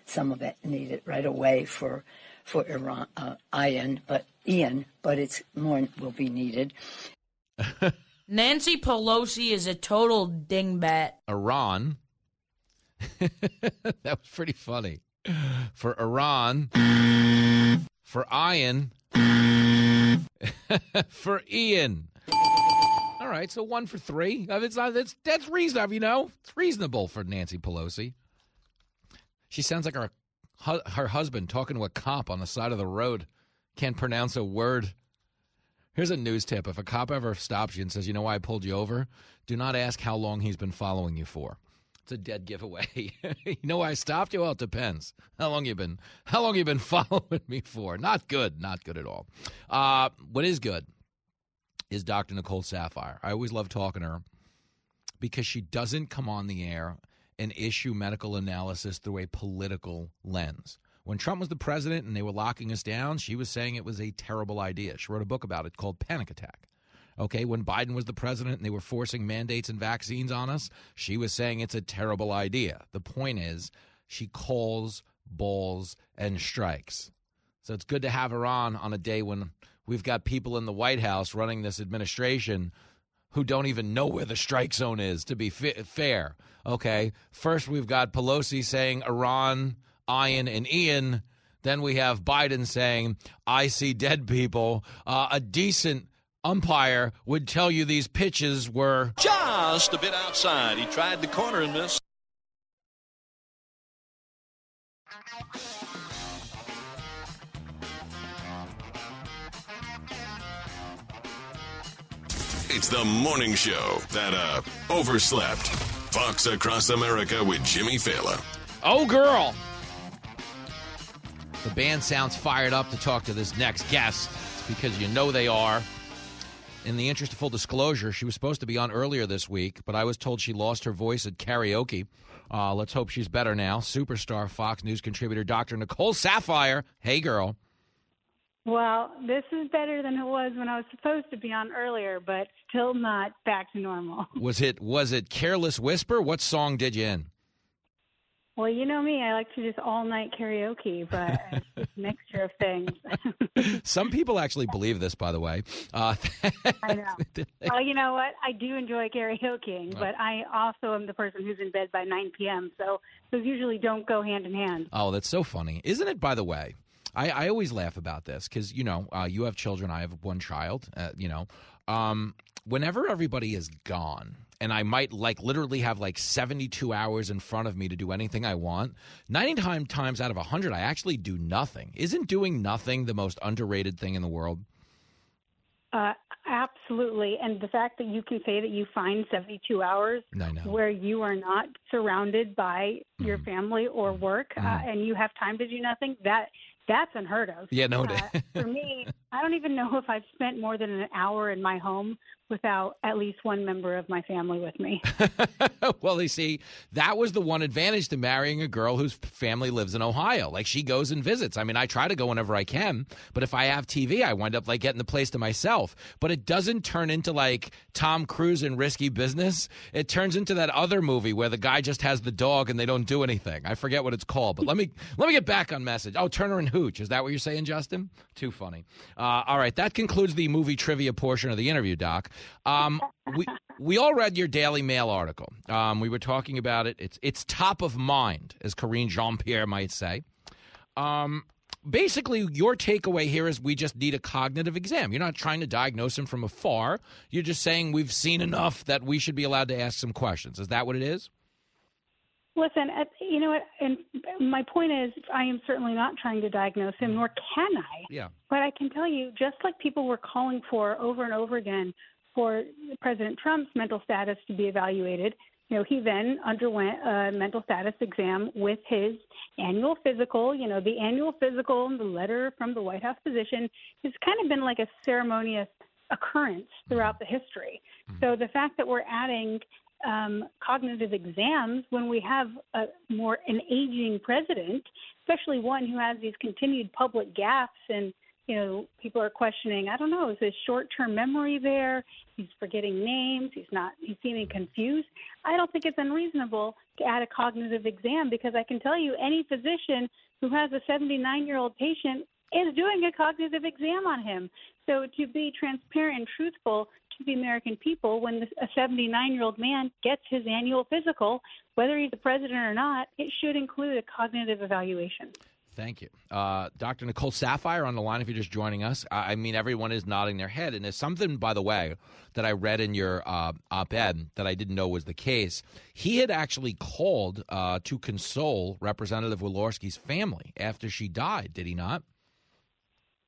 Some of it needed right away for for Iran, uh, Ian, but Ian, but it's more will be needed. Nancy Pelosi is a total dingbat. Iran. that was pretty funny. for Iran, for Ian, for Ian. All right, so one for three. Uh, it's not, uh, that's that's reasonable, you know. It's reasonable for Nancy Pelosi. She sounds like her her husband talking to a cop on the side of the road. Can't pronounce a word. Here's a news tip: If a cop ever stops you and says, "You know why I pulled you over?" Do not ask how long he's been following you for. It's a dead giveaway. you know why I stopped you? Well, it depends. How long you been? How long you been following me for? Not good. Not good at all. Uh, what is good is Dr. Nicole Saphier. I always love talking to her because she doesn't come on the air and issue medical analysis through a political lens. When Trump was the president and they were locking us down, she was saying it was a terrible idea. She wrote a book about it called Panic Attack. Okay, when Biden was the president and they were forcing mandates and vaccines on us, she was saying it's a terrible idea. The point is, she calls balls and strikes. So it's good to have her on on a day when we've got people in the White House running this administration who don't even know where the strike zone is, to be fa- fair. Okay, first we've got Pelosi saying Iran, Ian, and Ian. Then we have Biden saying, I see dead people. Uh, a decent umpire would tell you these pitches were Just a bit outside. He tried the corner and missed. It's the morning show that uh overslept. Fox Across America with Jimmy Failla. Oh, girl. The band sounds fired up to talk to this next guest. It's because you know they are. In the interest of full disclosure, she was supposed to be on earlier this week, but I was told she lost her voice at karaoke. Uh, let's hope she's better now. Superstar Fox News contributor Dr. Nicole Saphier. Hey, girl. Well, this is better than it was when I was supposed to be on earlier, but still not back to normal. Was it was it Careless Whisper? What song did you in? Well, you know me, I like to just all night karaoke, but it's a mixture of things. Some people actually believe this, by the way. Uh, I know. Well, you know what? I do enjoy karaokeing, but I also am the person who's in bed by 9 p.m., so those usually don't go hand in hand. Oh, that's so funny, isn't it? By the way, I, I always laugh about this because you know uh, you have children. I have one child. Uh, you know, um, whenever everybody is gone, and I might like literally have like seventy two hours in front of me to do anything I want. Ninety times out of hundred, I actually do nothing. Isn't doing nothing the most underrated thing in the world? Uh, absolutely. And the fact that you can say that you find 72 hours where you are not surrounded by your family or work uh, and you have time to do nothing, that that's unheard of. Yeah, no. Uh, for me, I don't even know if I've spent more than an hour in my home without at least one member of my family with me. well, you see, that was the one advantage to marrying a girl whose family lives in Ohio. Like she goes and visits. I mean, I try to go whenever I can, but if I have TV, I wind up like getting the place to myself. But it doesn't turn into like Tom Cruise in Risky Business. It turns into that other movie where the guy just has the dog and they don't do anything. I forget what it's called, but let me let me get back on message. Oh, Turner and Hooch. Is that what you're saying, Justin? Too funny. Uh, all right, that concludes the movie trivia portion of the interview, Doc. Um, we we all read your Daily Mail article. Um, we were talking about it. It's it's top of mind, as Karine Jean Pierre might say. Um, basically, your takeaway here is we just need a cognitive exam. You're not trying to diagnose him from afar. You're just saying we've seen enough that we should be allowed to ask some questions. Is that what it is? Listen, uh, you know what? And my point is, I am certainly not trying to diagnose him, nor can I. Yeah. But I can tell you, just like people were calling for over and over again for President Trump's mental status to be evaluated, you know, he then underwent a mental status exam with his annual physical. You know, the annual physical and the letter from the White House physician has kind of been like a ceremonious occurrence throughout the history. So the fact that we're adding um, cognitive exams when we have a more an aging president, especially one who has these continued public gaffes and you know people are questioning. I don't know, is his short-term memory there? He's forgetting names. He's not. He's seeming confused. I don't think it's unreasonable to add a cognitive exam because I can tell you any physician who has a 79-year-old patient is doing a cognitive exam on him. So to be transparent and truthful, to the American people when a 79 year old man gets his annual physical, whether he's the president or not, it should include a cognitive evaluation. Thank you. Uh, Dr. Nicole Saphier on the line if you're just joining us. I mean, everyone is nodding their head. And there's something, by the way, that I read in your uh, op ed that I didn't know was the case. He had actually called uh, to console Representative Walorski's family after she died, did he not?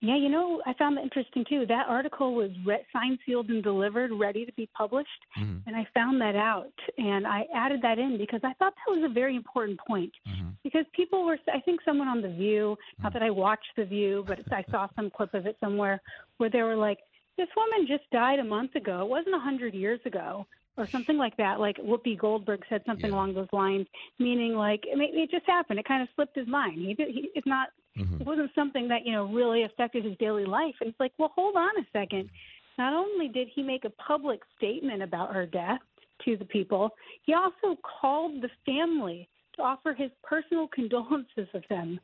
Yeah, you know, I found that interesting too. That article was re- signed, sealed, and delivered, ready to be published. Mm-hmm. And I found that out and I added that in because I thought that was a very important point. Mm-hmm. Because people were, I think someone on The View, mm-hmm. not that I watched The View, but I saw some clip of it somewhere where they were like, this woman just died a month ago. It wasn't a 100 years ago or something like that. Like Whoopi Goldberg said something yeah. along those lines, meaning like it, it just happened. It kind of slipped his mind. He, he it's not. Mm-hmm. It wasn't something that you know really affected his daily life. And it's like, well, hold on a second. Not only did he make a public statement about her death to the people, he also called the family to offer his personal condolences with them.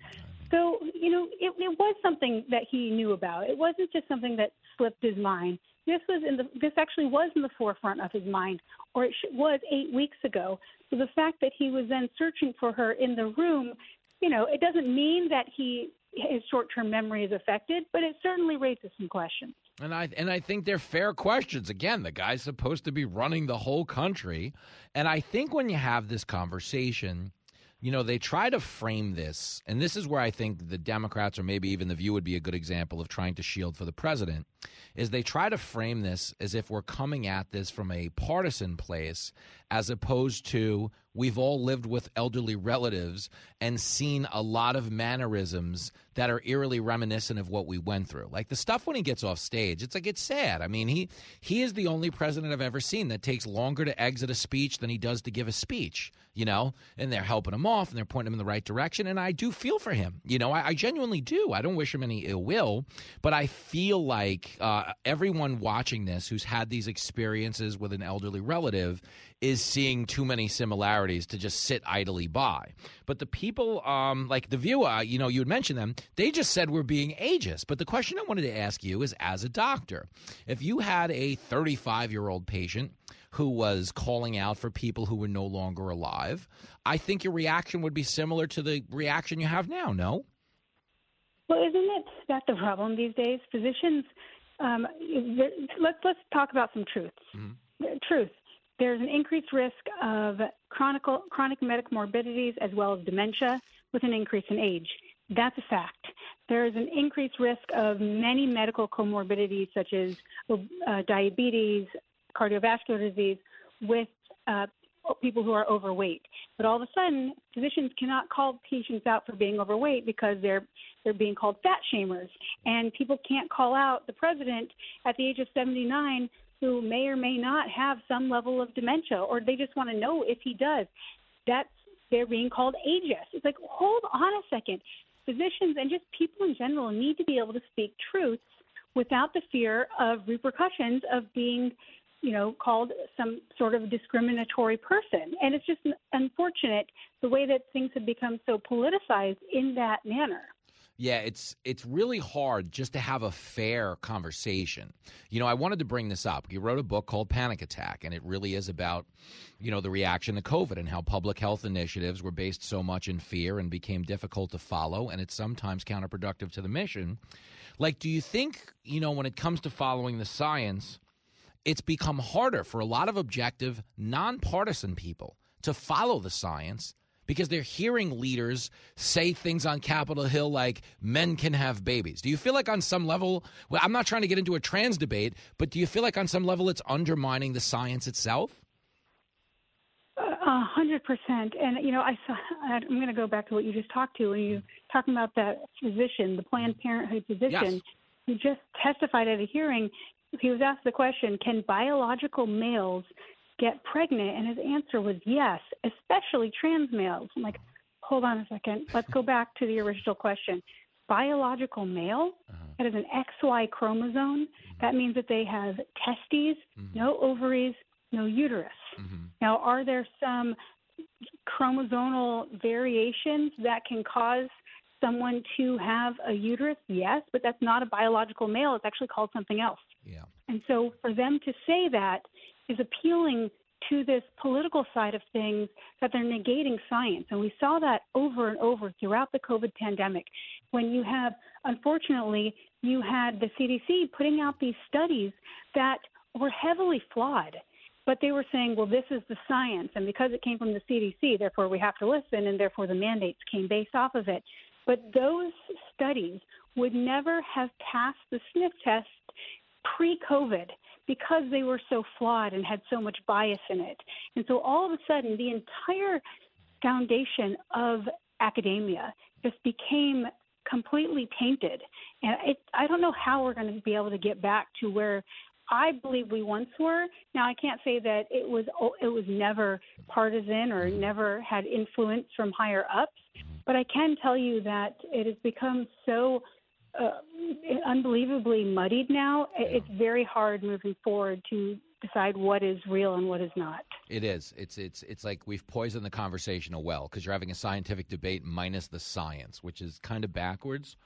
So, you know, it, it was something that he knew about. It wasn't just something that slipped his mind this was in the this actually was in the forefront of his mind, or it was eight weeks ago. So the fact that he was then searching for her in the room, you know, it doesn't mean that he his short-term memory is affected, but it certainly raises some questions. And I and I think they're fair questions. Again, the guy's supposed to be running the whole country, and I think when you have this conversation you know, they try to frame this, and this is where I think the Democrats or maybe even the View would be a good example of trying to shield for the president, is they try to frame this as if we're coming at this from a partisan place as opposed to we've all lived with elderly relatives and seen a lot of mannerisms that are eerily reminiscent of what we went through. Like the stuff when he gets off stage, it's like it's sad. I mean, he he is the only president I've ever seen that takes longer to exit a speech than he does to give a speech. You know, and they're helping him off and they're pointing him in the right direction. And I do feel for him. You know, I, I genuinely do. I don't wish him any ill will, but I feel like uh, everyone watching this who's had these experiences with an elderly relative is seeing too many similarities to just sit idly by. But the people, um, like the viewer, you know, you had mentioned them, they just said we're being ageist. But the question I wanted to ask you is as a doctor, if you had a 35 year old patient who was calling out for people who were no longer alive, I think your reaction would be similar to the reaction you have now, no? Well, isn't it that the problem these days? Physicians, um, let's let's talk about some truths. Mm-hmm. Truth there's an increased risk of chronic, chronic medical morbidities as well as dementia with an increase in age. That's a fact. There is an increased risk of many medical comorbidities such as uh, diabetes, cardiovascular disease with uh, people who are overweight. But all of a sudden, physicians cannot call patients out for being overweight because they're they're being called fat shamers, and people can't call out the president at the age of 79 who may or may not have some level of dementia, or they just want to know if he does. That's they're being called ageist. It's like, hold on a second. Physicians and just people in general need to be able to speak truths without the fear of repercussions of being, you know, called some sort of discriminatory person. And it's just unfortunate the way that things have become so politicized in that manner. Yeah, it's it's really hard just to have a fair conversation. You know, I wanted to bring this up. You wrote a book called Panic Attack, and it really is about, you know, the reaction to COVID and how public health initiatives were based so much in fear and became difficult to follow, and it's sometimes counterproductive to the mission. Like, do you think, you know, when it comes to following the science, it's become harder for a lot of objective, nonpartisan people to follow the science because they're hearing leaders say things on Capitol Hill like men can have babies. Do you feel like on some level, well, I'm not trying to get into a trans debate, but do you feel like on some level it's undermining the science itself? A hundred percent, and you know, I saw. I'm going to go back to what you just talked to when you mm-hmm. talking about that physician, the Planned mm-hmm. Parenthood physician, yes. who just testified at a hearing. He was asked the question: Can biological males get pregnant? And his answer was yes, especially trans males. I'm like, hold on a second. Let's go back to the original question. Biological male, uh-huh. that is an XY chromosome. Mm-hmm. That means that they have testes, mm-hmm. no ovaries, no uterus. Mm-hmm. Now, are there some chromosomal variations that can cause someone to have a uterus? Yes, but that's not a biological male. It's actually called something else. Yeah. And so for them to say that is appealing to this political side of things that they're negating science. And we saw that over and over throughout the COVID pandemic. When you have, unfortunately, you had the CDC putting out these studies that were heavily flawed. But they were saying, well, this is the science, and because it came from the CDC, therefore we have to listen, and therefore the mandates came based off of it. But those studies would never have passed the sniff test pre COVID because they were so flawed and had so much bias in it. And so all of a sudden, the entire foundation of academia just became completely tainted. And it, I don't know how we're going to be able to get back to where I believe we once were. Now I can't say that it was it was never partisan or never had influence from higher ups, but I can tell you that it has become so uh, unbelievably muddied now. It's very hard moving forward to decide what is real and what is not. It is. It's it's it's like we've poisoned the conversation a well because you're having a scientific debate minus the science, which is kind of backwards.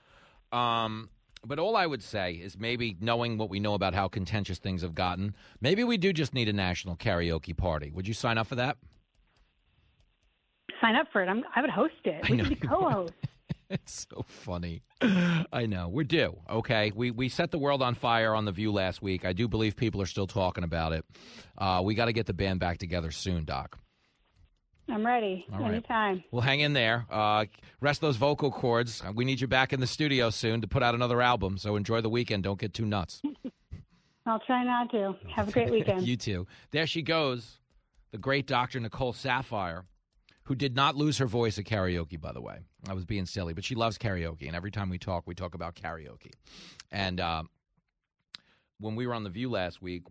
Um, but all I would say is maybe knowing what we know about how contentious things have gotten, maybe we do just need a national karaoke party. Would you sign up for that? Sign up for it. I'm, I would host it. We could be co-hosts. it's so funny. I know. We're due. Okay. We we set the world on fire on the View last week. I do believe people are still talking about it. Uh, we got to get the band back together soon, Doc. I'm ready. All right. Anytime. Well, hang in there. Uh, rest those vocal cords. We need you back in the studio soon to put out another album. So enjoy the weekend. Don't get too nuts. I'll try not to. Have a great weekend. you too. There she goes, the great Dr. Nicole Saphier, who did not lose her voice at karaoke, by the way. I was being silly, but she loves karaoke. And every time we talk, we talk about karaoke. And uh, when we were on The View last week,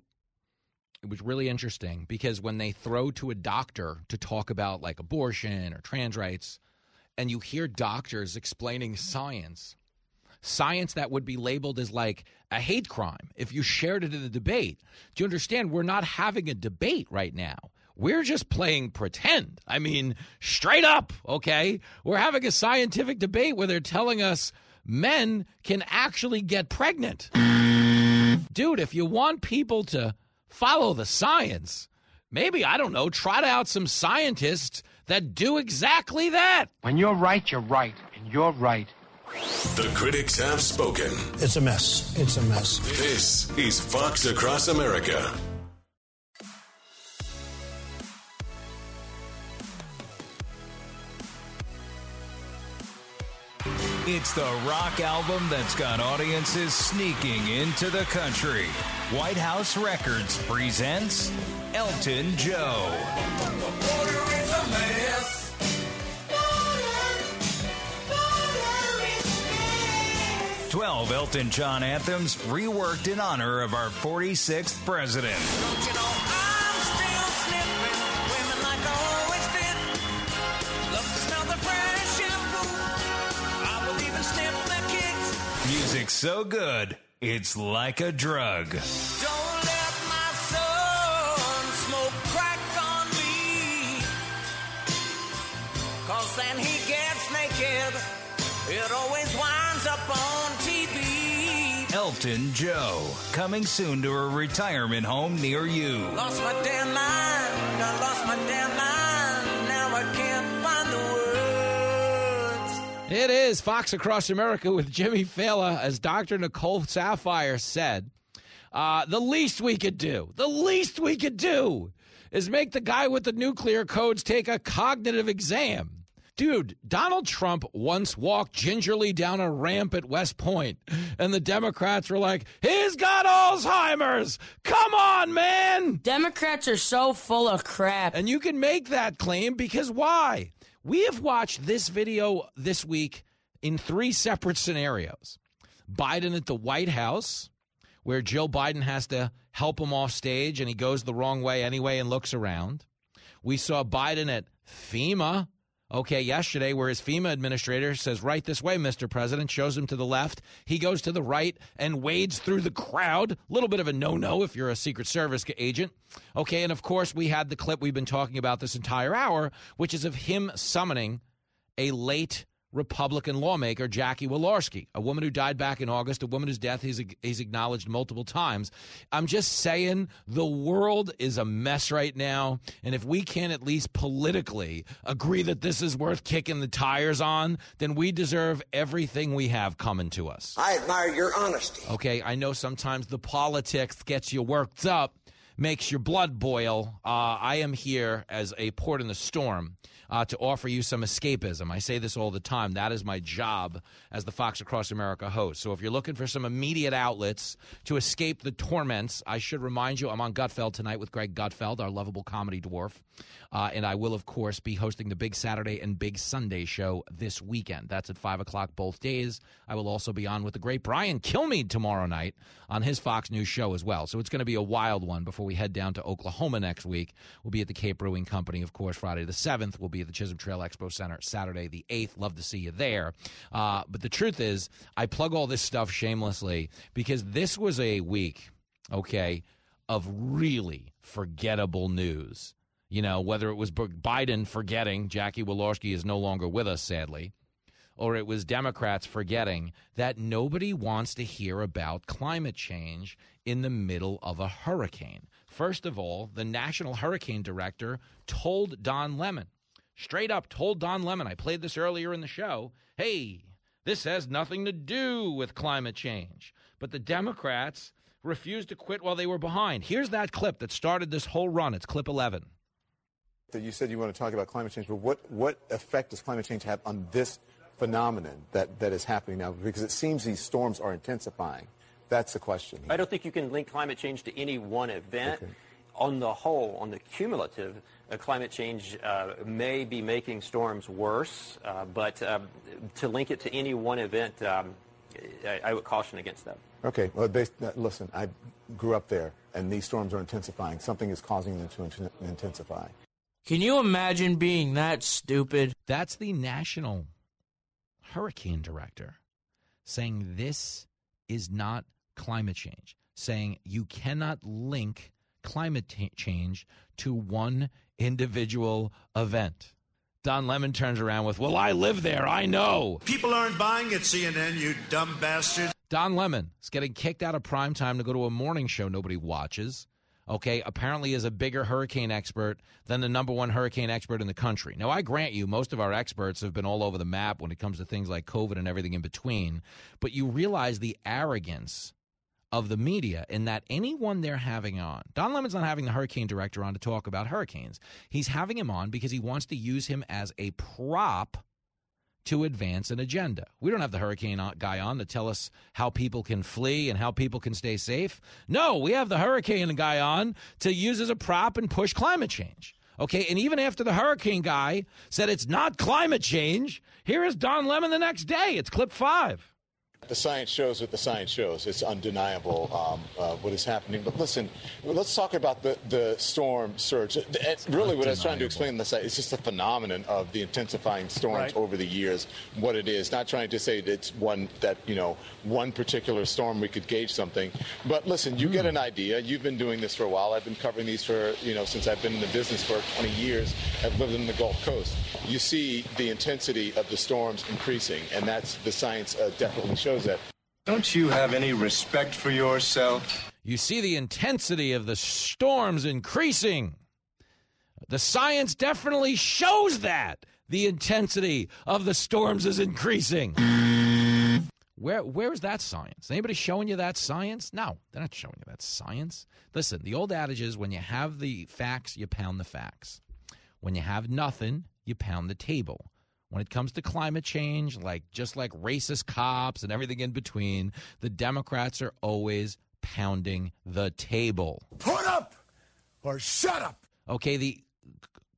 it was really interesting because when they throw to a doctor to talk about like abortion or trans rights, and you hear doctors explaining science, science that would be labeled as like a hate crime if you shared it in the debate. Do you understand? We're not having a debate right now. We're just playing pretend. I mean, straight up, okay? We're having a scientific debate where they're telling us men can actually get pregnant. Dude, if you want people to follow the science. Maybe, I don't know, trot out some scientists that do exactly that. When you're right, you're right, and you're right. The critics have spoken. It's a mess. It's a mess. This is Fox Across America. It's the rock album that's got audiences sneaking into the country. White House Records presents Elton Joe. Twelve Elton John anthems reworked in honor of our 46th president. So good, it's like a drug. Don't let my son smoke crack on me. Cause then he gets naked. It always winds up on TV. Elton Joe, coming soon to a retirement home near you. Lost my damn mind. I lost my damn mind. It is Fox Across America with Jimmy Failla, as Dr. Nicole Saphier said. Uh, the least we could do, the least we could do is make the guy with the nuclear codes take a cognitive exam. Dude, Donald Trump once walked gingerly down a ramp at West Point, and the Democrats were like, he's got Alzheimer's. Come on, man. Democrats are so full of crap. And you can make that claim because why? We have watched this video this week in three separate scenarios Biden at the White House, where Jill Biden has to help him off stage and he goes the wrong way anyway and looks around. We saw Biden at FEMA, okay, yesterday, where his FEMA administrator says, right this way, Mr. President, shows him to the left. He goes to the right and wades through the crowd. A little bit of a no no if you're a Secret Service agent. Okay, and of course, we had the clip we've been talking about this entire hour, which is of him summoning a late Republican lawmaker Jackie Walorski, a woman who died back in August, a woman whose death he's, he's acknowledged multiple times. I'm just saying the world is a mess right now. And if we can't at least politically agree that this is worth kicking the tires on, then we deserve everything we have coming to us. I admire your honesty. Okay, I know sometimes the politics gets you worked up, makes your blood boil. Uh, I am here as a port in the storm uh, to offer you some escapism. I say this all the time. That is my job as the Fox Across America host. So if you're looking for some immediate outlets to escape the torments, I should remind you I'm on Gutfeld tonight with Greg Gutfeld, our lovable comedy dwarf. Uh, and I will, of course, be hosting the Big Saturday and Big Sunday show this weekend. That's at 5 o'clock both days. I will also be on with the great Brian Kilmeade tomorrow night on his Fox News show as well. So it's going to be a wild one before we head down to Oklahoma next week. We'll be at the Cape Brewing Company, of course, Friday the 7th. We'll be at the Chisholm Trail Expo Center Saturday the 8th. Love to see you there. Uh, but the truth is, I plug all this stuff shamelessly because this was a week, okay, of really forgettable news. You know, whether it was Biden forgetting Jackie Walorski is no longer with us, sadly, or it was Democrats forgetting that nobody wants to hear about climate change in the middle of a hurricane. First of all, the National Hurricane Director told Don Lemon, straight up told Don Lemon, I played this earlier in the show, hey, this has nothing to do with climate change. But the Democrats refused to quit while they were behind. Here's that clip that started this whole run. It's clip 11 that you said you want to talk about climate change, but what, what effect does climate change have on this phenomenon that, that is happening now? Because it seems these storms are intensifying. That's the question. Here. I don't think you can link climate change to any one event. Okay. On the whole, on the cumulative, climate change uh, may be making storms worse, uh, but um, to link it to any one event, um, I, I, would caution against that. Okay. Well, based, uh, listen, I grew up there, and these storms are intensifying. Something is causing them to int- intensify. Can you imagine being that stupid? That's the national hurricane director saying this is not climate change, saying you cannot link climate t- change to one individual event. Don Lemon turns around with, Well, I live there. I know. People aren't buying it, CNN, you dumb bastard. Don Lemon is getting kicked out of prime time to go to a morning show nobody watches okay, apparently is a bigger hurricane expert than the number one hurricane expert in the country. Now, I grant you, most of our experts have been all over the map when it comes to things like COVID and everything in between, but you realize the arrogance of the media in that anyone they're having on, Don Lemon's not having the hurricane director on to talk about hurricanes. He's having him on because he wants to use him as a prop to advance an agenda. We don't have the hurricane guy on to tell us how people can flee and how people can stay safe. No, we have the hurricane guy on to use as a prop and push climate change. Okay, and even after the hurricane guy said it's not climate change, here is Don Lemon the next day. It's clip five. The science shows what the science shows. It's undeniable um, uh, what is happening. But listen, let's talk about the, the storm surge. It's really, what I was trying to explain this is just a phenomenon of the intensifying storms right. over the years. What it is, not trying to say that it's one that you know one particular storm we could gauge something. But listen, you mm. get hmm. an idea. You've been doing this for a while. I've been covering these for you know since I've been in the business for 20 years. I've lived in the Gulf Coast. You see the intensity of the storms increasing, and that's the science uh, definitely shows shows that. Don't you have any respect for yourself? You see the intensity of the storms increasing. The science definitely shows that the intensity of the storms is increasing. Where where's that science? Anybody showing you that science? No, they're not showing you that science. Listen, the old adage is when you have the facts, you pound the facts. When you have nothing, you pound the table when it comes to climate change, like just like racist cops and everything in between, the Democrats are always pounding the table. Put up or shut up. Okay, the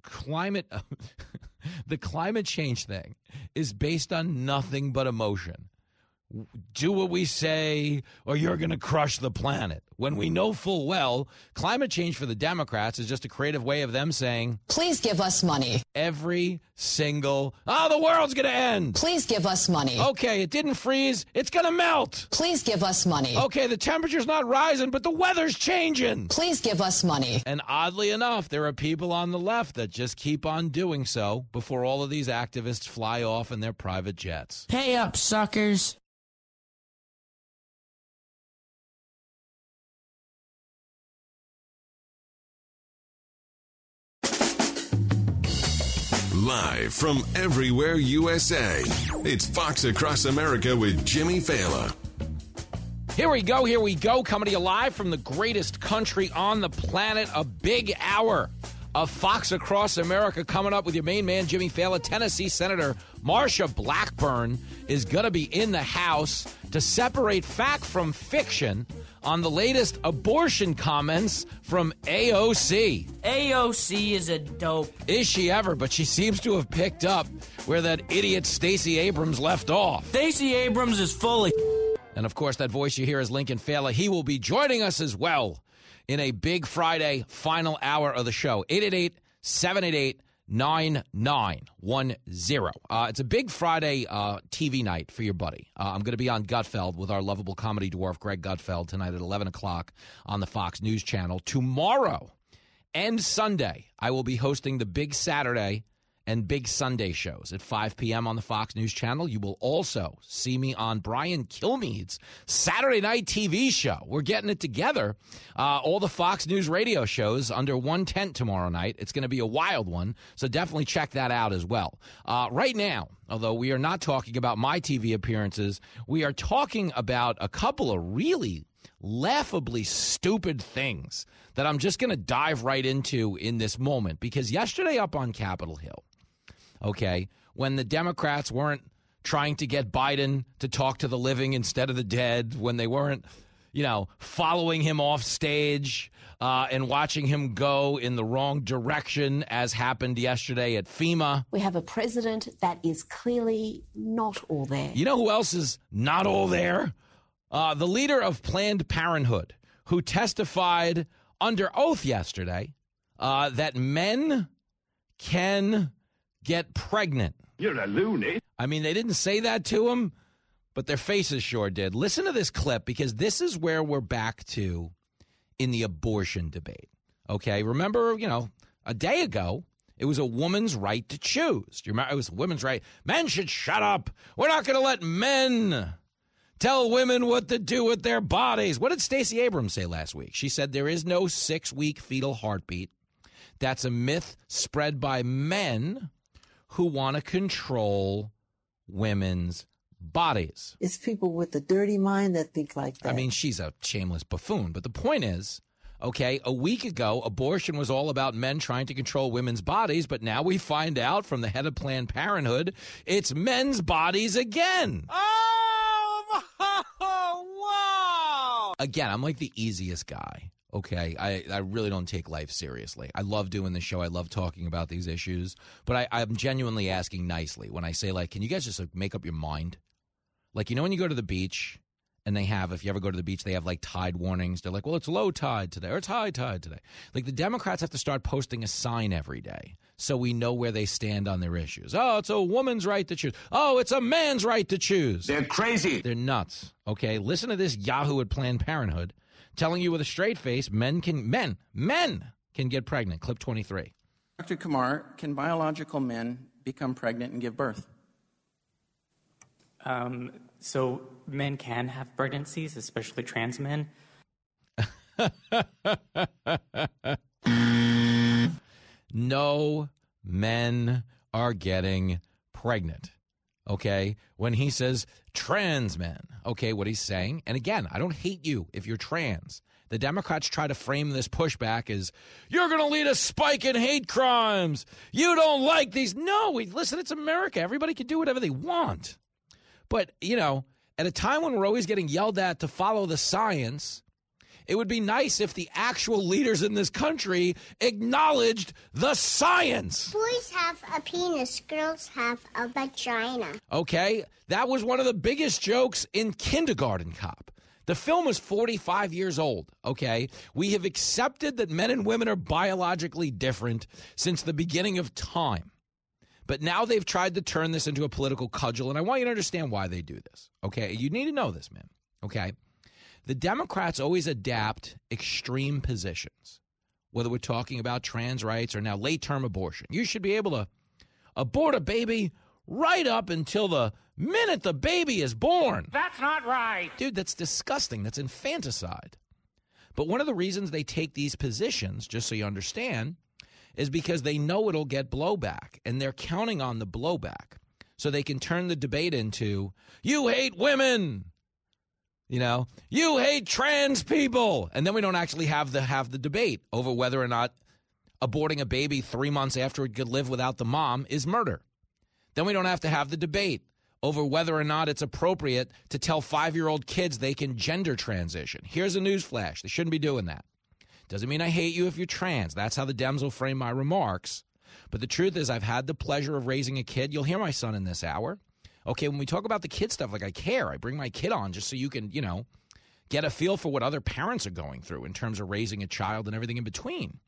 climate the climate change thing is based on nothing but emotion. Do what we say or you're going to crush the planet. When we know full well climate change for the Democrats is just a creative way of them saying, Please give us money. every single, oh, the world's going to end. Please give us money. Okay, it didn't freeze. It's going to melt. Please give us money. Okay, the temperature's not rising, but the weather's changing. Please give us money. And oddly enough, there are people on the left that just keep on doing so before all of these activists fly off in their private jets. Pay up, suckers. Live from everywhere USA, it's Fox Across America with Jimmy Failla. Here we go, here we go, coming to you live from the greatest country on the planet. A big hour of Fox Across America coming up with your main man, Jimmy Failla. Tennessee Senator Marsha Blackburn is going to be in the House to separate fact from fiction on the latest abortion comments from AOC. AOC is a dope. Is she ever? But she seems to have picked up where that idiot Stacey Abrams left off. Stacey Abrams is fully. And of course, that voice you hear is Lincoln Failla. He will be joining us as well in a big Friday final hour of the show. 888 788 9910. Uh, it's a big Friday uh, TV night for your buddy. Uh, I'm going to be on Gutfeld with our lovable comedy dwarf, Greg Gutfeld, tonight at 11 o'clock on the Fox News Channel. Tomorrow and Sunday, I will be hosting the Big Saturday and Big Sunday shows at 5 p.m. on the Fox News Channel. You will also see me on Brian Kilmeade's Saturday night TV show. We're getting it together. Uh, all the Fox News radio shows under one tent tomorrow night. It's going to be a wild one, so definitely check that out as well. Uh, right now, although we are not talking about my TV appearances, we are talking about a couple of really laughably stupid things that I'm just going to dive right into in this moment because yesterday up on Capitol Hill, okay, when the Democrats weren't trying to get Biden to talk to the living instead of the dead, when they weren't, you know, following him off stage uh, and watching him go in the wrong direction, as happened yesterday at FEMA. We have a president that is clearly not all there. You know who else is not all there? Uh, the leader of Planned Parenthood, who testified under oath yesterday uh, that men can get pregnant. You're a loony. I mean, they didn't say that to him, but their faces sure did. Listen to this clip because this is where we're back to in the abortion debate. Okay, remember, you know, a day ago, it was a woman's right to choose. Do you remember? It was a woman's right. Men should shut up. We're not going to let men tell women what to do with their bodies. What did Stacey Abrams say last week? She said there is no six week fetal heartbeat. That's a myth spread by men who want to control women's bodies. It's people with a dirty mind that think like that. I mean, she's a shameless buffoon. But the point is, okay, a week ago, abortion was all about men trying to control women's bodies. But now we find out from the head of Planned Parenthood, it's men's bodies again. Oh, wow! Again, I'm like the easiest guy. Okay, I, I really don't take life seriously. I love doing the show. I love talking about these issues, but I, I'm genuinely asking nicely when I say like, can you guys just like make up your mind? Like you know when you go to the beach and they have, if you ever go to the beach, they have like tide warnings. They're like, well, it's low tide today or it's high tide today. Like the Democrats have to start posting a sign every day so we know where they stand on their issues. Oh, it's a woman's right to choose. Oh, it's a man's right to choose. They're crazy. They're nuts. Okay, listen to this Yahoo at Planned Parenthood telling you with a straight face, men can men men can get pregnant. Clip twenty three. Dr. Kumar, can biological men become pregnant and give birth? Um, so men can have pregnancies, especially trans men. no men are getting pregnant. Okay. When he says trans men, okay, what he's saying, and again, I don't hate you if you're trans. The Democrats try to frame this pushback as you're going to lead a spike in hate crimes. You don't like these. No, we, listen, it's America. Everybody can do whatever they want. But, you know, at a time when we're always getting yelled at to follow the science, It would be nice if the actual leaders in this country acknowledged the science. Boys have a penis, girls have a vagina. Okay? That was one of the biggest jokes in Kindergarten Cop. The film is 45 years old, okay? We have accepted that men and women are biologically different since the beginning of time. But now they've tried to turn this into a political cudgel, and I want you to understand why they do this, okay? You need to know this, man, okay? The Democrats always adapt extreme positions, whether we're talking about trans rights or now late term abortion. You should be able to abort a baby right up until the minute the baby is born. That's not right. Dude, that's disgusting. That's infanticide. But one of the reasons they take these positions, just so you understand, is because they know it'll get blowback and they're counting on the blowback so they can turn the debate into you hate women! You know? You hate trans people! And then we don't actually have the have the debate over whether or not aborting a baby 3 months after it could live without the mom is murder. Then we don't have to have the debate over whether or not it's appropriate to tell 5-year-old kids they can gender transition. Here's a news flash they shouldn't be doing that doesn't mean I hate you if you're trans. That's how the Dems will frame my remarks. But the truth is, I've had the pleasure of raising a kid. You'll hear my son in this hour. Okay, when we talk about the kid stuff, like I care. I bring my kid on just so you can, you know, get a feel for what other parents are going through in terms of raising a child and everything in between.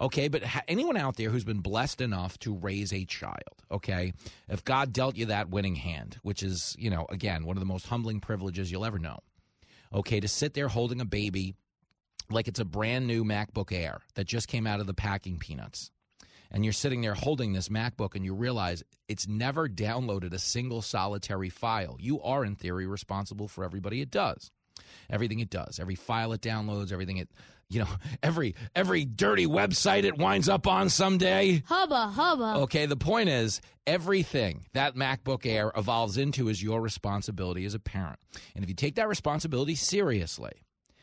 Okay, but ha- anyone out there who's been blessed enough to raise a child, okay, if God dealt you that winning hand, which is, you know, again, one of the most humbling privileges you'll ever know, okay, to sit there holding a baby like it's a brand new MacBook Air that just came out of the packing peanuts. And you're sitting there holding this MacBook and you realize it's never downloaded a single solitary file. You are, in theory, responsible for everybody it does. Everything it does, every file it downloads, everything it, you know, every every dirty website it winds up on someday. Hubba, hubba. Okay, the point is everything that MacBook Air evolves into is your responsibility as a parent. And if you take that responsibility seriously,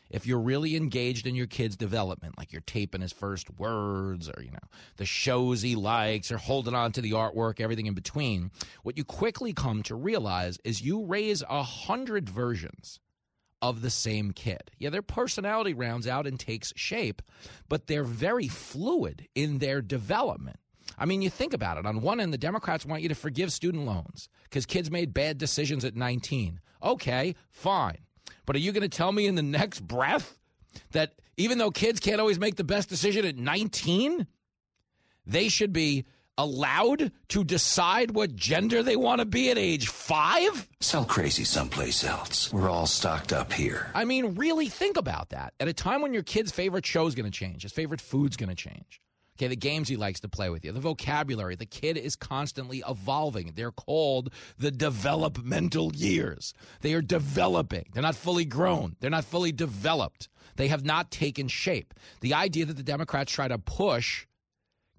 if you're really engaged in your kid's development, like you're taping his first words or, you know, the shows he likes or holding on to the artwork, everything in between, what you quickly come to realize is you raise a hundred versions of the same kid. Yeah, their personality rounds out and takes shape, but they're very fluid in their development. I mean, you think about it. On one end, the Democrats want you to forgive student loans because kids made bad decisions at 19. Okay, fine. But are you going to tell me in the next breath that even though kids can't always make the best decision at 19, they should be allowed to decide what gender they want to be at age five? Sell crazy someplace else. We're all stocked up here. I mean, really think about that. At a time when your kid's favorite show's going to change, his favorite food's going to change. Okay, the games he likes to play with you, the vocabulary. The kid is constantly evolving. They're called the developmental years. They are developing. They're not fully grown. They're not fully developed. They have not taken shape. The idea that the Democrats try to push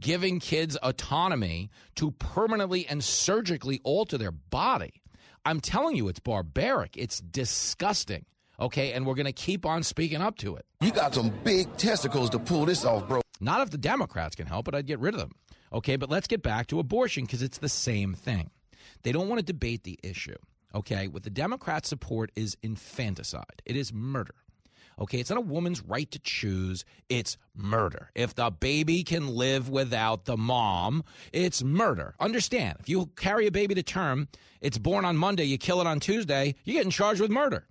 giving kids autonomy to permanently and surgically alter their body, I'm telling you, it's barbaric. It's disgusting. Okay, and we're going to keep on speaking up to it. You got some big testicles to pull this off, bro. Not if the Democrats can help it, I'd get rid of them. Okay, but let's get back to abortion because it's the same thing. They don't want to debate the issue. Okay, what the Democrats support is infanticide, it is murder. Okay, it's not a woman's right to choose, it's murder. If the baby can live without the mom, it's murder. Understand, if you carry a baby to term, it's born on Monday, you kill it on Tuesday, you're getting charged with murder.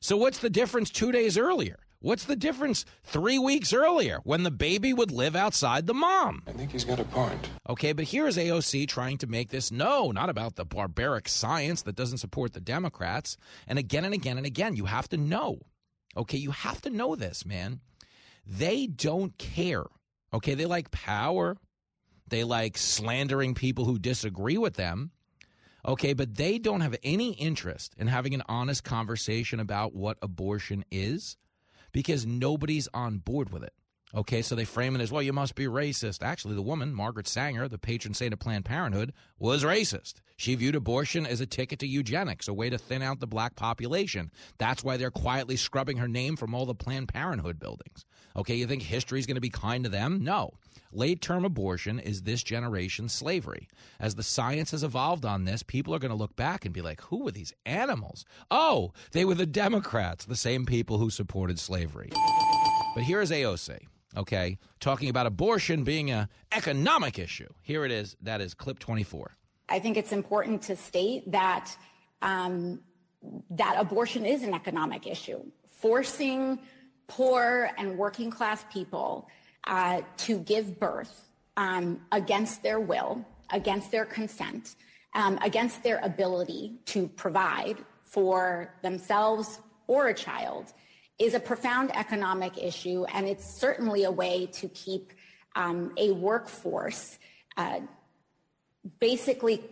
So, what's the difference two days earlier? What's the difference three weeks earlier when the baby would live outside the mom? I think he's got a point. Okay, but here is AOC trying to make this no, not about the barbaric science that doesn't support the Democrats. And again and again and again, you have to know. Okay, you have to know this, man. They don't care. Okay, they like power, they like slandering people who disagree with them. Okay, but they don't have any interest in having an honest conversation about what abortion is because nobody's on board with it. Okay, so they frame it as well, you must be racist. Actually, the woman, Margaret Sanger, the patron saint of Planned Parenthood, was racist. She viewed abortion as a ticket to eugenics, a way to thin out the black population. That's why they're quietly scrubbing her name from all the Planned Parenthood buildings. Okay, you think history's going to be kind to them? No. Late term abortion is this generation's slavery. As the science has evolved on this, people are going to look back and be like, who were these animals? Oh, they were the Democrats, the same people who supported slavery. But here is AOC, okay, talking about abortion being an economic issue. Here it is. That is clip 24. I think it's important to state that um, that abortion is an economic issue. Forcing poor and working class people uh, to give birth um, against their will, against their consent, um, against their ability to provide for themselves or a child is a profound economic issue, and it's certainly a way to keep um, a workforce uh, basically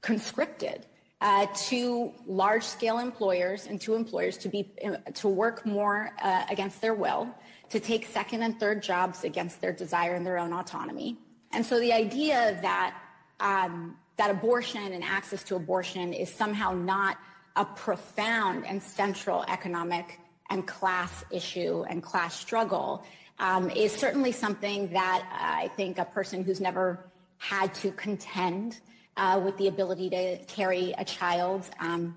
conscripted uh, to large scale employers and to employers to be to work more uh, against their will, to take second and third jobs against their desire and their own autonomy. And so the idea that um, that abortion and access to abortion is somehow not a profound and central economic and class issue and class struggle um, is certainly something that uh, I think a person who's never had to contend uh, with the ability to carry a child, um,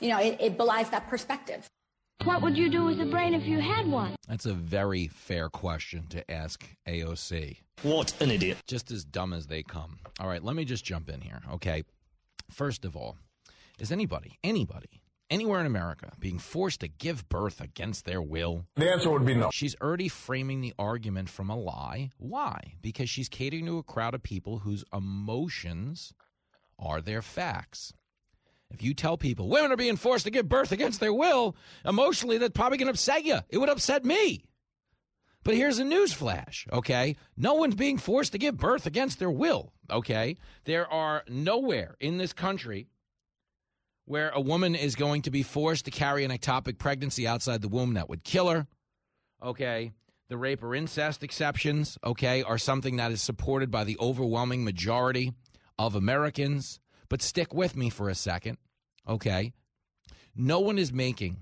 you know, it, it belies that perspective. What would you do with a brain if you had one? That's a very fair question to ask AOC. What an idiot. Just as dumb as they come. All right, let me just jump in here, okay? First of all, is anybody, anybody, anywhere in America being forced to give birth against their will? The answer would be no. She's already framing the argument from a lie. Why? Because she's catering to a crowd of people whose emotions are their facts. If you tell people women are being forced to give birth against their will, emotionally, that's probably going to upset you. It would upset me. But here's a news flash, okay? No one's being forced to give birth against their will, okay? There are nowhere in this country where a woman is going to be forced to carry an ectopic pregnancy outside the womb that would kill her, okay? The rape or incest exceptions, okay, are something that is supported by the overwhelming majority of Americans. But stick with me for a second, okay? No one is making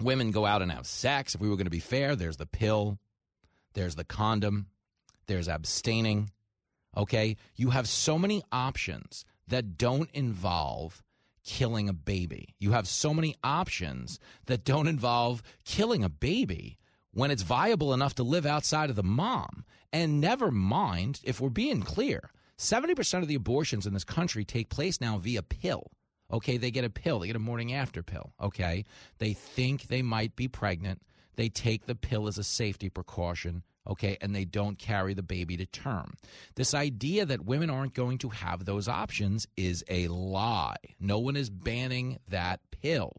women go out and have sex. If we were going to be fair, there's the pill, there's the condom, there's abstaining, okay? You have so many options that don't involve killing a baby. You have so many options that don't involve killing a baby when it's viable enough to live outside of the mom. And never mind, if we're being clear, 70% of the abortions in this country take place now via pill. Okay, they get a pill, they get a morning after pill. Okay, they think they might be pregnant. They take the pill as a safety precaution. Okay, and they don't carry the baby to term. This idea that women aren't going to have those options is a lie. No one is banning that pill.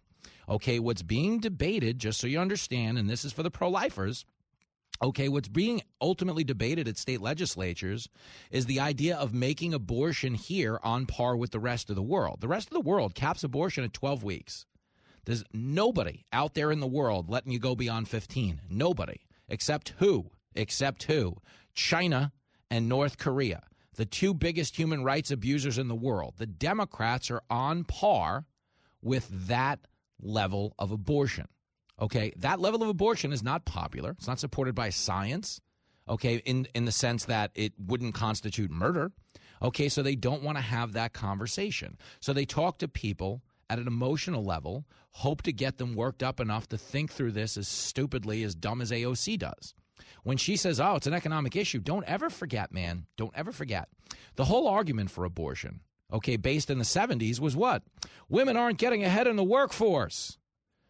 Okay, what's being debated, just so you understand, and this is for the pro lifers, Okay, what's being ultimately debated at state legislatures is the idea of making abortion here on par with the rest of the world. The rest of the world caps abortion at 12 weeks. There's nobody out there in the world letting you go beyond 15. Nobody. Except who? Except who? China and North Korea, the two biggest human rights abusers in the world. The Democrats are on par with that level of abortion. Okay, that level of abortion is not popular. It's not supported by science. Okay, in in the sense that it wouldn't constitute murder. Okay, so they don't want to have that conversation. So they talk to people at an emotional level, hope to get them worked up enough to think through this as stupidly as dumb as AOC does. When she says, "Oh, it's an economic issue," don't ever forget, man. Don't ever forget. The whole argument for abortion, okay, based in the 70s was what? Women aren't getting ahead in the workforce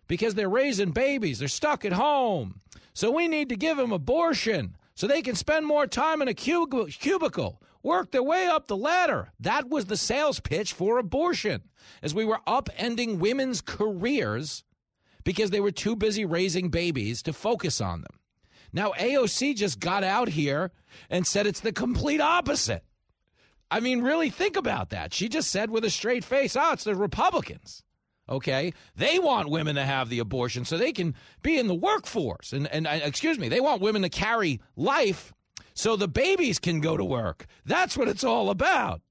because they're raising babies. They're stuck at home. So we need to give them abortion so they can spend more time in a cubicle, work their way up the ladder. That was the sales pitch for abortion, as we were upending women's careers because they were too busy raising babies to focus on them. Now, AOC just got out here and said it's the complete opposite. I mean, really think about that. She just said with a straight face, oh, it's the Republicans okay? They want women to have the abortion so they can be in the workforce. And, and uh, excuse me, they want women to carry life so the babies can go to work. That's what it's all about.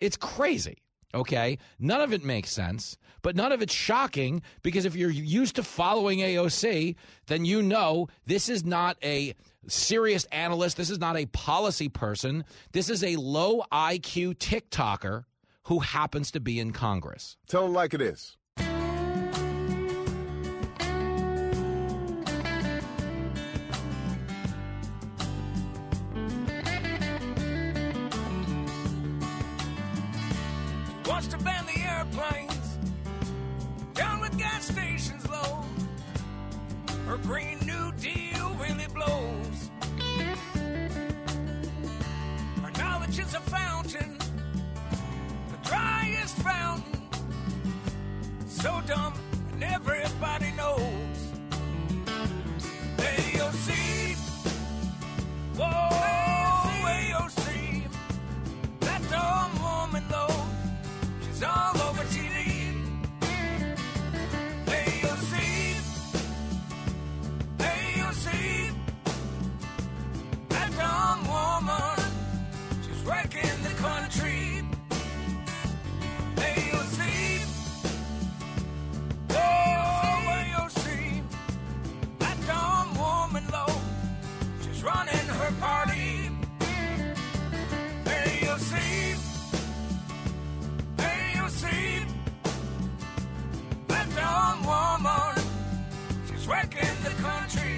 It's crazy, okay? None of it makes sense, but none of it's shocking because if you're used to following AOC, then you know this is not a serious analyst. This is not a policy person. This is a low IQ TikToker who happens to be in Congress. Tell them like it is. Green New Deal really blows. Her knowledge is a fountain, the driest fountain. So dumb, and everybody knows. AOC. Whoa, AOC. That dumb woman, though, she's all wrecking the country. Oh, she's running her party. AOC. AOC. That dumb woman, she's wrecking the country.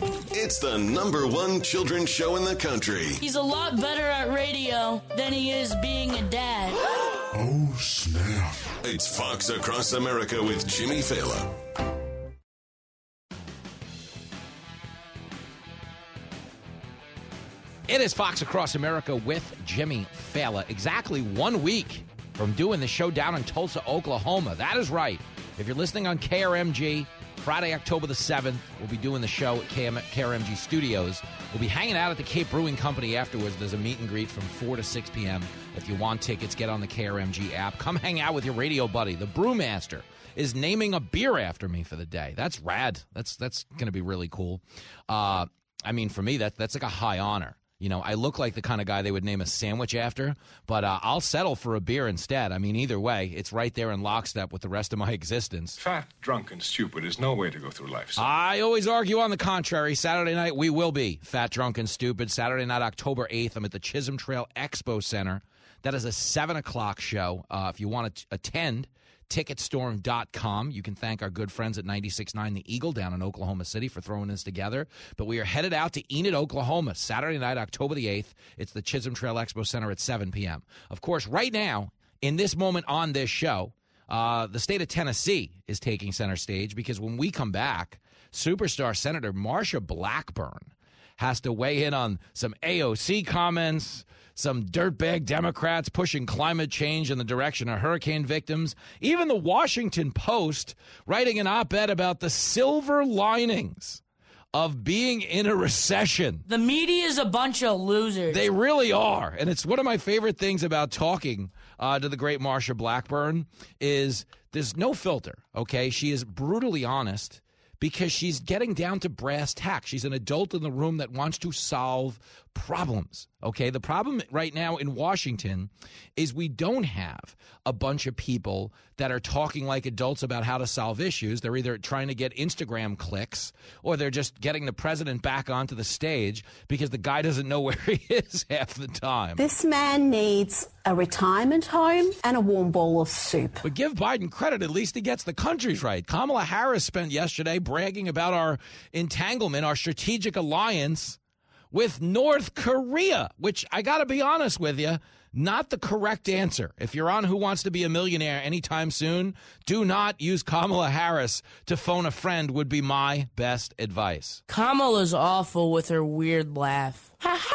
It's the number one children's show in the country. He's a lot better at radio than he is being a dad. Oh, snap. It's Fox Across America with Jimmy Failla. It is Fox Across America with Jimmy Failla. Exactly one week from doing the show down in Tulsa, Oklahoma. That is right. If you're listening on KRMG, Friday, October the 7th, we'll be doing the show at KM- KRMG Studios. We'll be hanging out at the Cape Brewing Company afterwards. There's a meet and greet from 4 to 6 p.m. If you want tickets, get on the KRMG app. Come hang out with your radio buddy. The Brewmaster is naming a beer after me for the day. That's rad. That's that's going to be really cool. Uh, I mean, for me, that that's like a high honor. You know, I look like the kind of guy they would name a sandwich after, but uh, I'll settle for a beer instead. I mean, either way, it's right there in lockstep with the rest of my existence. Fat, drunk, and stupid is no way to go through life. son. I always argue on the contrary. Saturday night, we will be fat, drunk, and stupid. Saturday night, October 8th, I'm at the Chisholm Trail Expo Center. That is a 7 o'clock show. Uh, if you want to attend, ticketstorm.com. You can thank our good friends at 96.9 The Eagle down in Oklahoma City for throwing this together. But we are headed out to Enid, Oklahoma, Saturday night, October the 8th. It's the Chisholm Trail Expo Center at 7 p.m. Of course, right now, in this moment on this show, uh, the state of Tennessee is taking center stage because when we come back, superstar Senator Marsha Blackburn has to weigh in on some AOC comments, some dirtbag Democrats pushing climate change in the direction of hurricane victims, even the Washington Post writing an op ed about the silver linings of being in a recession. The media is a bunch of losers. They really are, and it's one of my favorite things about talking uh, to the great Marsha Blackburn is there's no filter. Okay, she is brutally honest because she's getting down to brass tacks. She's an adult in the room that wants to solve problems. Okay, the problem right now in Washington is we don't have a bunch of people that are talking like adults about how to solve issues. They're either trying to get Instagram clicks or they're just getting the president back onto the stage because the guy doesn't know where he is half the time. This man needs a retirement home and a warm bowl of soup. But give Biden credit, at least he gets the countries right. Kamala Harris spent yesterday bragging about our entanglement, our strategic alliance with North Korea, which I got to be honest with you, not the correct answer. If you're on Who Wants to Be a Millionaire anytime soon, do not use Kamala Harris to phone a friend, would be my best advice. Kamala's awful with her weird laugh. Ha ha!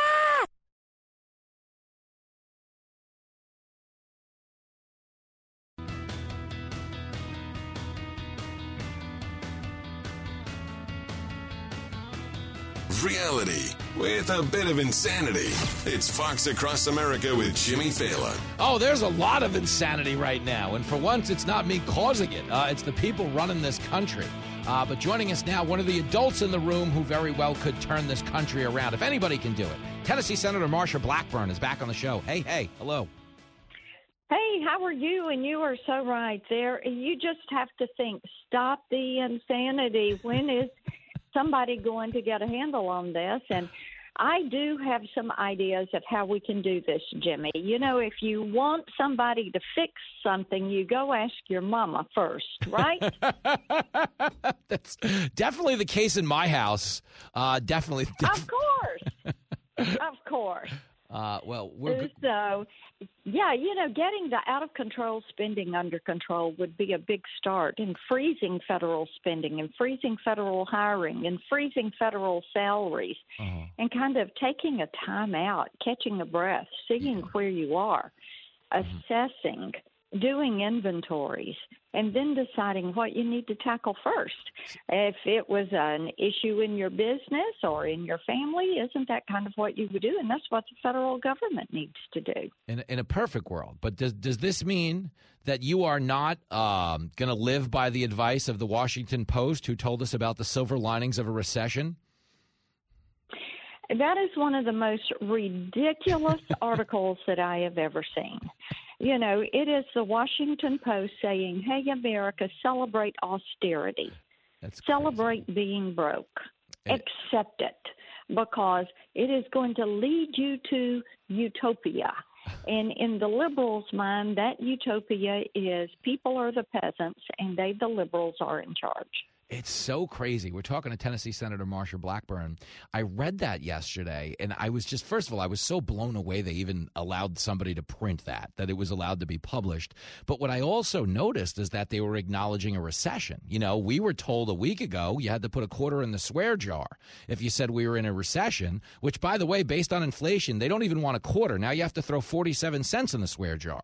Reality with a bit of insanity. It's Fox Across America with Jimmy Failla. Oh, there's a lot of insanity right now. And for once, it's not me causing it, uh, it's the people running this country. Uh, but joining us now, one of the adults in the room who very well could turn this country around, if anybody can do it. Tennessee Senator Marsha Blackburn is back on the show. Hey, hey, hello. Hey, how are you? And you are so right there. You just have to think stop the insanity. When is somebody going to get a handle on this? And I do have some ideas of how we can do this, Jimmy. You know, if you want somebody to fix something, you go ask your mama first, right? That's definitely the case in my house. Uh, definitely. of course. of course. Uh, well, we're. So, yeah, you know, getting the out of control spending under control would be a big start, and freezing federal spending, and freezing federal hiring, and freezing federal salaries, Uh-huh. and kind of taking a time out, catching a breath, seeing where you are, Mm-hmm. Doing inventories, and then deciding what you need to tackle first. If it was an issue in your business or in your family, isn't that kind of what you would do? And that's what the federal government needs to do. in, in a perfect world. But does does this mean that you are not um, going to live by the advice of the Washington Post, who told us about the silver linings of a recession? That is one of the most ridiculous articles that I have ever seen. You know, it is the Washington Post saying, hey, America, celebrate austerity, celebrate being broke, accept it, because it is going to lead you to utopia. And in the liberals' mind, that utopia is people are the peasants and they, the liberals, are in charge. It's so crazy. We're talking to Tennessee Senator Marsha Blackburn. I read that yesterday, and I was just, first of all, I was so blown away they even allowed somebody to print that, that it was allowed to be published. But what I also noticed is that they were acknowledging a recession. You know, we were told a week ago you had to put a quarter in the swear jar if you said we were in a recession, which, by the way, based on inflation, they don't even want a quarter. Now you have to throw 47 cents in the swear jar.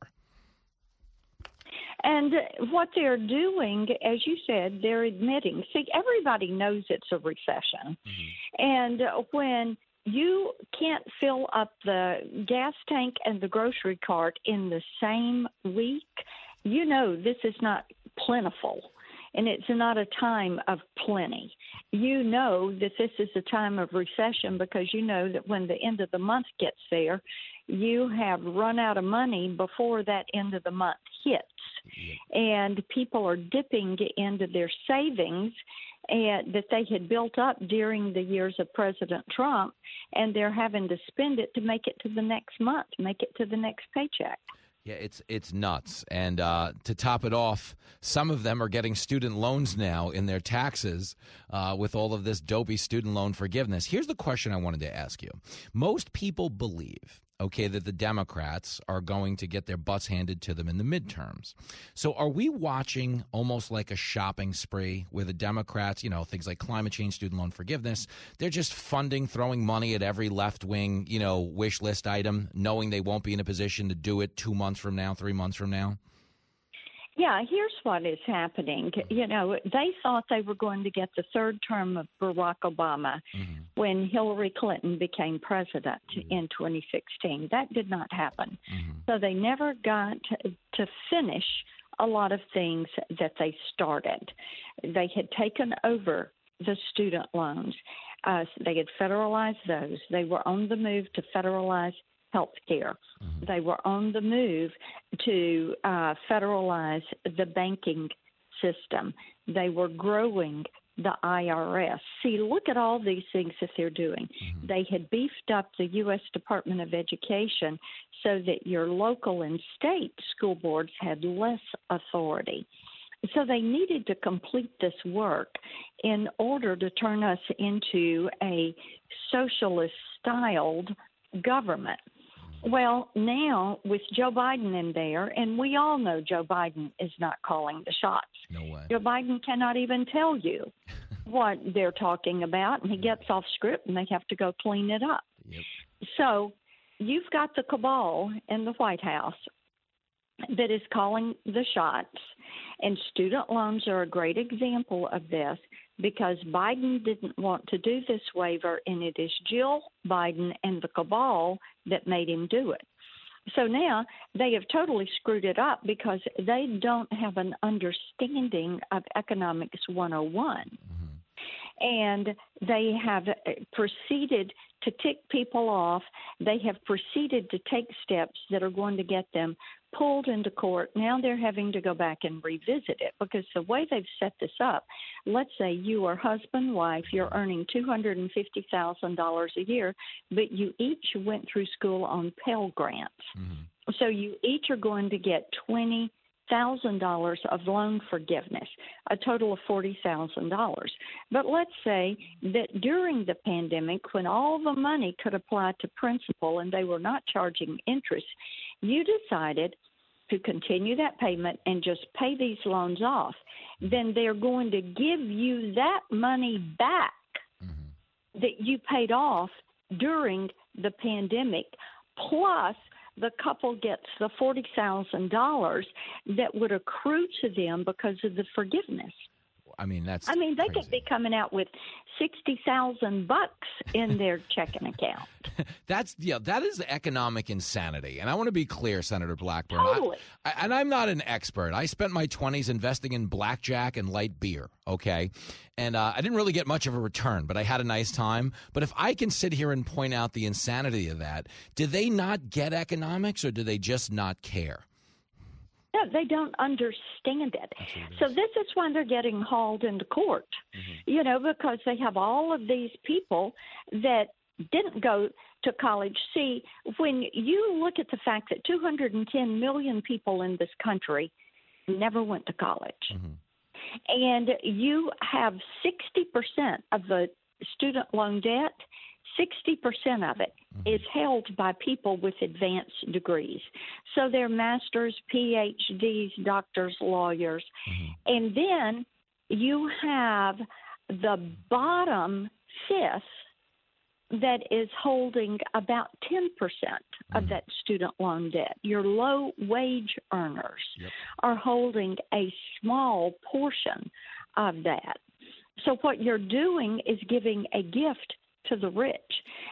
And what they're doing, as you said, they're admitting. See, everybody knows it's a recession. Mm-hmm. And when you can't fill up the gas tank and the grocery cart in the same week, you know this is not plentiful. And it's not a time of plenty. You know that this is a time of recession because you know that when the end of the month gets there, you have run out of money before that end of the month hits. And people are dipping into their savings and that they had built up during the years of President Trump, and they're having to spend it to make it to the next month, make it to the next paycheck. Yeah, it's it's nuts. And uh, to top it off, some of them are getting student loans now in their taxes uh, with all of this dopey student loan forgiveness. Here's the question I wanted to ask you: Most people believe. Okay, that the Democrats are going to get their butts handed to them in the midterms. So, are we watching almost like a shopping spree where the Democrats, you know, things like climate change, student loan forgiveness, they're just funding, throwing money at every left wing, you know, wish list item, knowing they won't be in a position to do it two months from now, three months from now? Yeah, here's what is happening. Mm-hmm. You know, they thought they were going to get the third term of Barack Obama mm-hmm. when Hillary Clinton became president mm-hmm. in 2016. That did not happen. So they never got to, to finish a lot of things that they started. They had taken over the student loans. Uh, they had federalized those. They were on the move to federalize health care. They were on the move to uh, federalize the banking system. They were growing the IRS. See, look at all these things that they're doing. They had beefed up the U.S. Department of Education so that your local and state school boards had less authority. So they needed to complete this work in order to turn us into a socialist styled government. Well, now with Joe Biden in there, and we all know Joe Biden is not calling the shots. No way. Joe Biden cannot even tell you what they're talking about, and he gets off script, and they have to go clean it up. Yep. So you've got the cabal in the White House that is calling the shots, and student loans are a great example of this because Biden didn't want to do this waiver, and it is Jill Biden and the cabal that made him do it. So now they have totally screwed it up because they don't have an understanding of Economics 101. And they have proceeded to tick people off. They have proceeded to take steps that are going to get them pulled into court. Now they're having to go back and revisit it because the way they've set this up, let's say you are husband, wife, you're earning $250,000 a year, but you each went through school on Pell Grants. Mm-hmm. So you each are going to get $100,000 of loan forgiveness, a total of $40,000. But let's say that during the pandemic, when all the money could apply to principal and they were not charging interest, you decided to continue that payment and just pay these loans off, then they're going to give you that money back mm-hmm. that you paid off during the pandemic, plus the couple gets the forty thousand dollars that would accrue to them because of the forgiveness. I mean, that's. I mean, they could be coming out with sixty thousand bucks in their checking account. That's yeah, that is economic insanity. And I want to be clear, Senator Blackburn. I- Totally. I, and I'm not an expert. I spent my 20s investing in blackjack and light beer. Okay, and uh, I didn't really get much of a return, but I had a nice time. But if I can sit here and point out the insanity of that, do they not get economics, or do they just not care? No, they don't understand it. So this is why they're getting hauled into court. You know, because they have all of these people that didn't go to college. See, when you look at the fact that 210 million people in this country never went to college, and you have 60% of the student loan debt, 60% of it mm-hmm. is held by people with advanced degrees. So they're masters, PhDs, doctors, lawyers. Mm-hmm. And then you have the bottom fifth that is holding about 10% of mm-hmm. that student loan debt. Your low wage earners are holding a small portion of that. So what you're doing is giving a gift to the rich.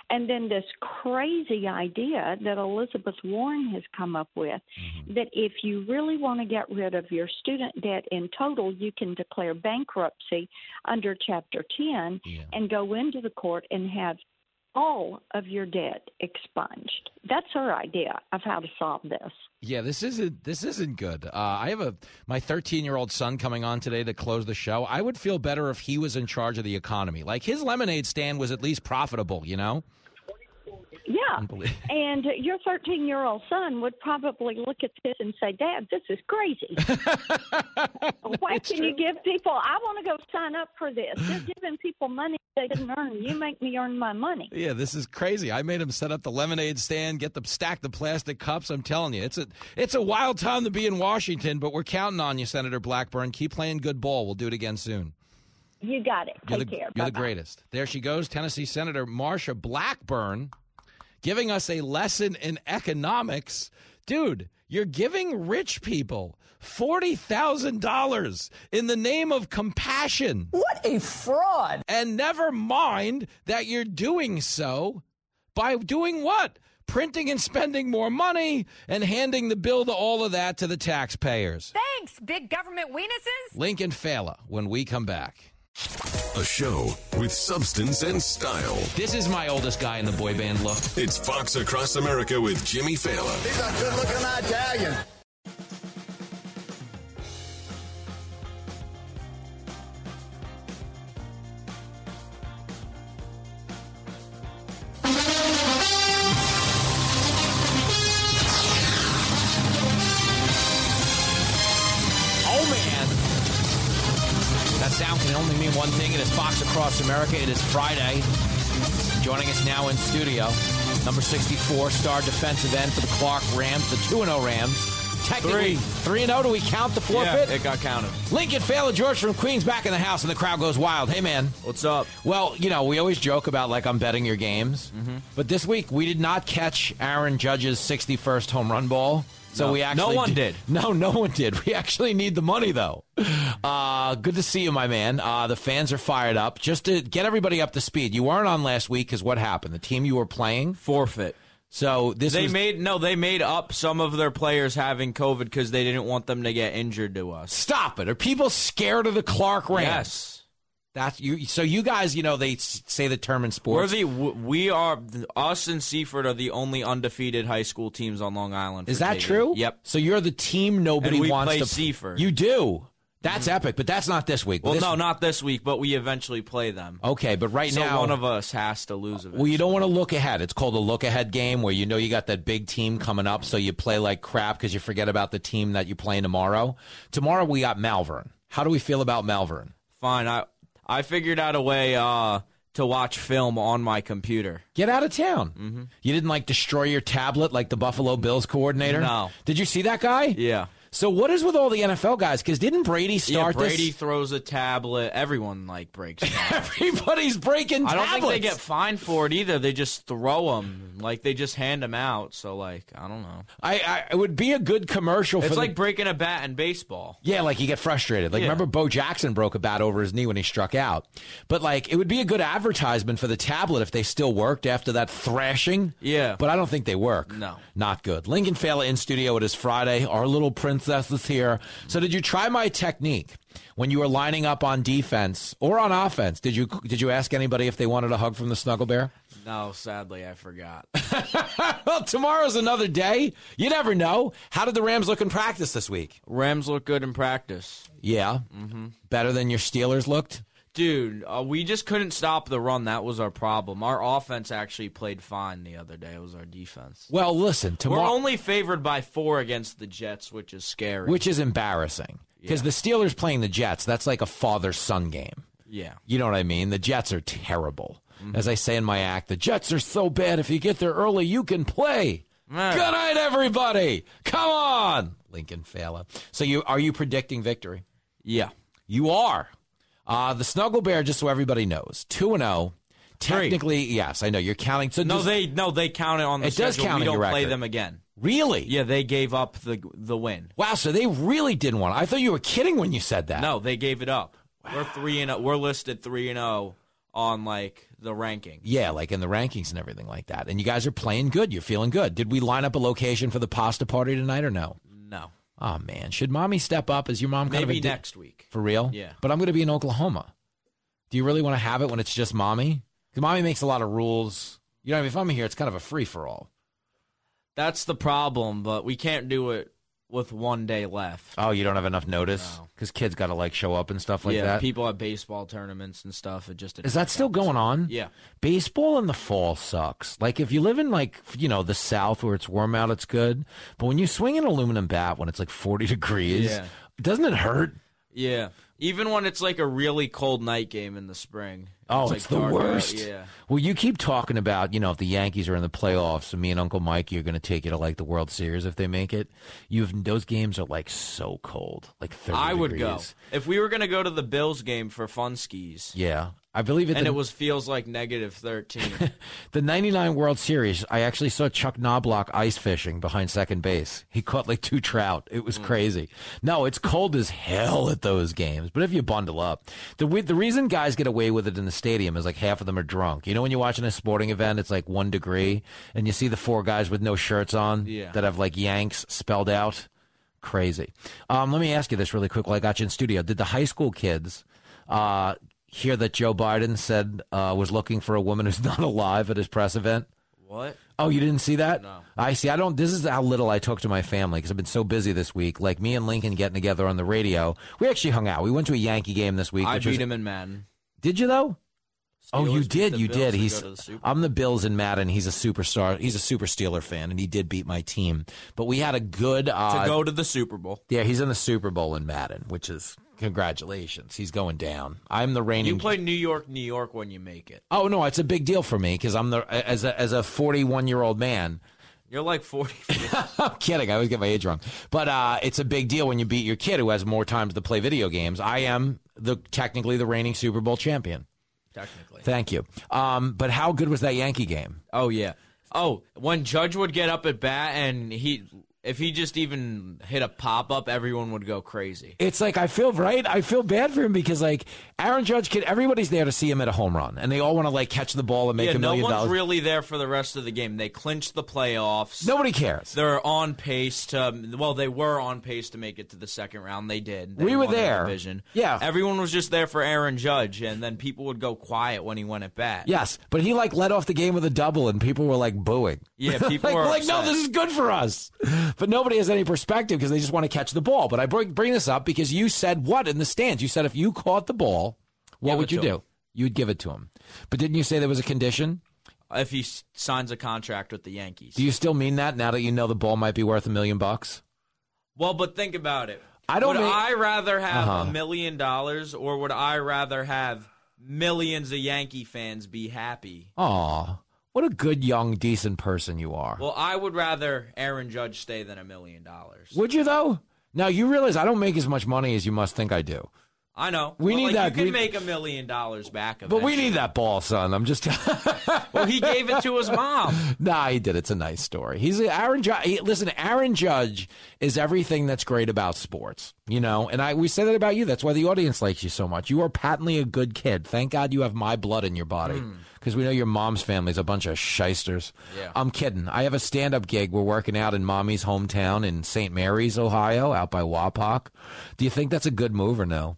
And then this crazy idea that Elizabeth Warren has come up with mm-hmm. that if you really want to get rid of your student debt in total, you can declare bankruptcy under Chapter 10 and go into the court and have all of your debt expunged. That's her idea of how to solve this. Yeah, this isn't this isn't good. Uh, I have a my 13 year old son coming on today to close the show. I would feel better if he was in charge of the economy. Like his lemonade stand was at least profitable, you know. Yeah. And your 13 year old son would probably look at this and say, Dad, this is crazy. Why can you give people, I want to go sign up for this? They're giving people money they didn't earn. You make me earn my money. Yeah, this is crazy. I made him set up the lemonade stand, get the stack the plastic cups. I'm telling you, it's a it's a wild time to be in Washington, but we're counting on you, Senator Blackburn. Keep playing good ball. We'll do it again soon. You got it. You're Take the, care. You're the Bye-bye. greatest. There she goes, Tennessee Senator Marsha Blackburn, giving us a lesson in economics. Dude, you're giving rich people $40,000 in the name of compassion. What a fraud. And never mind that you're doing so by doing what? Printing and spending more money and handing the bill to all of that to the taxpayers. Thanks, big government weenuses. Lincoln Failla when we come back. A show with substance and style. This is my oldest guy in the boy band look. It's Fox Across America with Jimmy Failla. He's a good looking Italian. Sound can only mean one thing. It is Fox Across America. It is Friday. Joining us now in studio, number 64, star defensive end for the Clark Rams, the 2 0 Rams. Technically, 3 0. Do we count the forfeit? Yeah, it got counted. Lincoln Failla, George from Queens back in the house, and the crowd goes wild. Hey, man. What's up? Well, you know, we always joke about like I'm betting your games, Mm-hmm. but this week we did not catch Aaron Judge's 61st home run ball. So No. we actually No one did. No, no one did. We actually need the money though. Uh, good to see you, my man. Uh, the fans are fired up. Just to get everybody up to speed, you weren't on last week because what happened? The team you were playing forfeit. So this they was, made no, they made up some of their players having COVID because they didn't want them to get injured to us. Stop it! Are people scared of the Clark Rams? Yes. That's you. So you guys, you know, they say the term in sports. We're the we are us and Seaford are the only undefeated high school teams on Long Island. Is that true? Yep. So you're the team nobody wants play to Seaford. You do. That's mm-hmm. epic, but that's not this week. Well, This- no, not this week, but we eventually play them. Okay, but right so now one of us has to lose eventually. Well, you don't want to look ahead. It's called a look ahead game where you know you got that big team coming up, so you play like crap because you forget about the team that you're playing tomorrow. Tomorrow we got Malverne. How do we feel about Malverne? Fine. I I figured out a way uh, to watch film on my computer. Get out of town. Mm-hmm. You didn't like destroy your tablet like the Buffalo Bills coordinator? No. Did you see that guy? Yeah. So what is with all the NFL guys? Because didn't Brady start yeah, Brady this? throws a tablet. Everyone like breaks. Everybody's breaking I don't think they get fined for it either. They just throw them. Like they just hand them out. So like I don't know. I, I it would be a good commercial for It's the- like breaking a bat in baseball. Yeah, like you get frustrated. Like Yeah. remember Bo Jackson broke a bat over his knee when he struck out. But like it would be a good advertisement for the tablet if they still worked after that thrashing. Yeah. But I don't think they work. No. Not good. Lincoln Failla in studio. It is Friday. Our little princess is here. So did you try my technique when you were lining up on defense or on offense? Did you did you ask anybody if they wanted a hug from the snuggle bear? No, sadly I forgot. well, tomorrow's another day. You never know. How did the Rams look in practice this week? Rams look good in practice. Yeah. Mm-hmm. Better than your Steelers looked? Dude, uh, we just couldn't stop the run. That was our problem. Our offense actually played fine the other day. It was our defense. Well, listen, tomorrow We're only favored by four against the Jets, which is scary. which is embarrassing because the Steelers playing the Jets, that's like a father son game. yeah. You know what I mean? The Jets are terrible. Mm-hmm. As I say in my act, the Jets are so bad. If you get there early, you can play. Yeah. Good night, everybody. Come on, Lincoln Failla. So you are you predicting victory? Yeah. You are. Uh, the Snuggle Bear, just so everybody knows, two and zero. Technically, yes, I know you're counting. So No, does- they no they count it on the It does schedule. count we on don't play them again. really. Yeah, they gave up the the win. Wow. So they really didn't want. It. I thought you were kidding when you said that. No, they gave it up. We're three and oh, we're listed three and zero on like the ranking. Yeah, like in the rankings and everything like that. And you guys are playing good. You're feeling good. Did we line up a location for the pasta party tonight or no? Oh man, should mommy step up? Is your mom kind maybe of a di- next week. for real? Yeah. But I'm going to be in Oklahoma. Do you really want to have it when it's just mommy? Because mommy makes a lot of rules. You know, if I'm here, it's kind of a free for all. That's the problem, but we can't do it with one day left. Oh, you don't have enough notice No. because kids got to like show up and stuff like that. yeah, that. people at baseball tournaments and stuff. It just Is that still going on? Yeah. Baseball in the fall sucks. Like if you live in like you know the South where it's warm out, it's good. But when you swing an aluminum bat when it's like 40 degrees, Yeah. doesn't it hurt? Yeah, even when it's like a really cold night game in the spring. Oh, like it's, the dark out, worst. Yeah. Well, you keep talking about, you know, if the Yankees are in the playoffs, and me and Uncle Mikey are going to take you to like the World Series if they make it. You've those games are like so cold, like 30 I would go if we were gonna go to the Bills game for fun skis. Yeah, I believe it. and the, it was feels like negative thirteen. the '99 World Series. I actually saw Chuck Knobloch ice fishing behind second base. He caught like two trout. It Mm. was crazy. No, it's cold as hell at those games. But if you bundle up, the the reason guys get away with it in the stadium is like half of them are drunk. You know, when you're watching a sporting event, it's like one degree, and you see the four guys with no shirts on Yeah. that have like Yanks spelled out. Crazy. Um, let me ask you this really quick while I got you in studio. Did the high school kids uh, hear that Joe Biden said uh, was looking for a woman who's not alive at his press event? what? Oh, you didn't see that? No. I see. I don't. This is how little I talk to my family because I've been so busy this week. Like me and Lincoln getting together on the radio. We actually hung out. We went to a Yankee game this week. I beat was- him in Madden. Did you though? oh, you did. You Bills did. He's. the I'm the Bills in Madden. He's a superstar. He's a super Steeler fan, and he did beat my team. But we had a good. Uh, to go to the Super Bowl. yeah, he's in the Super Bowl in Madden, which is congratulations. He's going down. I'm the reigning. You play New York, New York when you make it. Oh no, it's a big deal for me because I'm the as a as a 41 year old man. You're like forty. I'm kidding. I always get my age wrong. But uh, it's a big deal when you beat your kid who has more times to play video games. I am the technically the reigning Super Bowl champion. technically. Thank you. Um, but how good was that Yankee game? Oh yeah. Oh, when Judge would get up at bat and he, if he just even hit a pop up, everyone would go crazy. It's like I feel right. I feel bad for him because like Aaron Judge kid, everybody's there to see him at a home run, and they all want to like catch the ball and make yeah, a no one's dollars. really there for the rest of the game. They clinched the playoffs. Nobody cares. They're on pace to. Well, they were on pace to make it to the second round. They did. They We were there. Division. Yeah. Everyone was just there for Aaron Judge, and then people would go quiet when he went at bat. Yes, but he like led off the game with a double, and people were like booing. Yeah, people like, were like, no, this is good for us. But nobody has any perspective because they just want to catch the ball. But I bring, bring this up because you said what in the stands? You said if you caught the ball, what Give would you do? him. You'd give it to him. But didn't you say there was a condition? If he signs a contract with the Yankees. Do you still mean that now that you know the ball might be worth a million bucks? Well, but think about it. I don't Would mean- I rather have Uh-huh. a million dollars, or would I rather have millions of Yankee fans be happy? Aw, what a good, young, decent person you are. Well, I would rather Aaron Judge stay than a million dollars. Would you though? Now you realize I don't make as much money as you must think I do. I know. We But, need like, that- You can we- make a million dollars back. Of it. But we need that ball, son. I'm just. Well, he gave it to his mom. nah, he did. It's a nice story. He's Aaron Judge. He, listen, Aaron Judge is everything that's great about sports. You know, and I we say that about you. That's why the audience likes you so much. You are patently a good kid. Thank God you have my blood in your body. Hmm. Because we know your mom's family's a bunch of shysters. Yeah. I'm kidding. I have a stand up gig. We're working out in mommy's hometown in St. Mary's, Ohio, out by Wapak. Do you think that's a good move or no?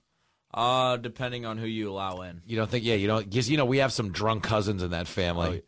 Uh, depending on who you allow in. You don't think? Yeah, you don't. Because you know we have some drunk cousins in that family.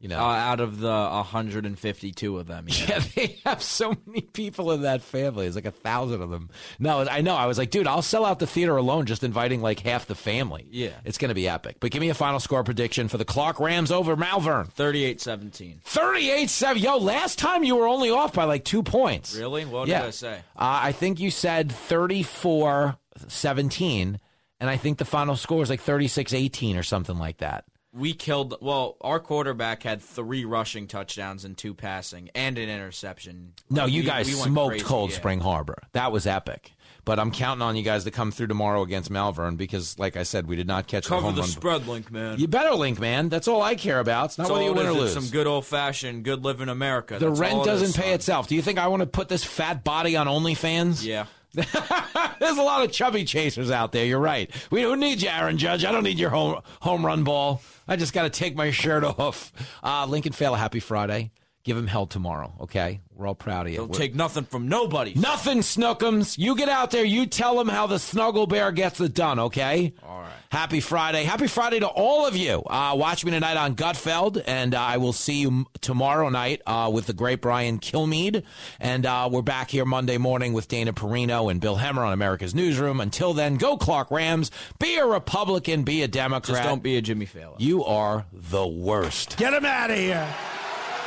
You know, Uh, out of the 152 of them. Yeah. Yeah, they have so many people in that family. It's like a thousand of them. No, I know. I was like, dude, I'll sell out the theater alone just inviting like half the family. Yeah. It's going to be epic. But give me a final score prediction for the Clark Rams over Malverne. 38-17. 38 7. Yo, last time you were only off by like two points. Really? What yeah. did I say? Uh, I think you said 34 17, and I think the final score was like 36 18 or something like that. We killed. Well, our quarterback had three rushing touchdowns and two passing and an interception. No, you We- guys we smoked crazy, Cold yeah. Spring Harbor. That was epic. But I'm counting on you guys to come through tomorrow against Malverne because, like I said, we did not catch the Cover home the run. spread, link man. You better link, man. That's all I care about. It's not whether you win or lose. Some good old fashioned, good living America. the That's rent doesn't is, pay son. itself. Do you think I want to put this fat body on OnlyFans? Yeah. There's a lot of chubby chasers out there. You're right. We don't need you, Aaron Judge. I don't need your home home run ball. I just got to take my shirt off. Uh, Lincoln Failla, happy Friday. Give him hell tomorrow, okay? We're all proud of you. Don't We're- take nothing from nobody. Nothing, Snookums. You get out there, you tell them how the Snuggle Bear gets it done, okay? All right. Happy Friday. Happy Friday to all of you. Uh, watch me tonight on Gutfeld, and uh, I will see you tomorrow night uh, with the great Brian Kilmeade. And uh, we're back here Monday morning with Dana Perino and Bill Hemmer on America's Newsroom. Until then, go Clark Rams. Be a Republican, be a Democrat. Just don't be a Jimmy Failla. You are the worst. Get him out of here.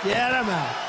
Get him out.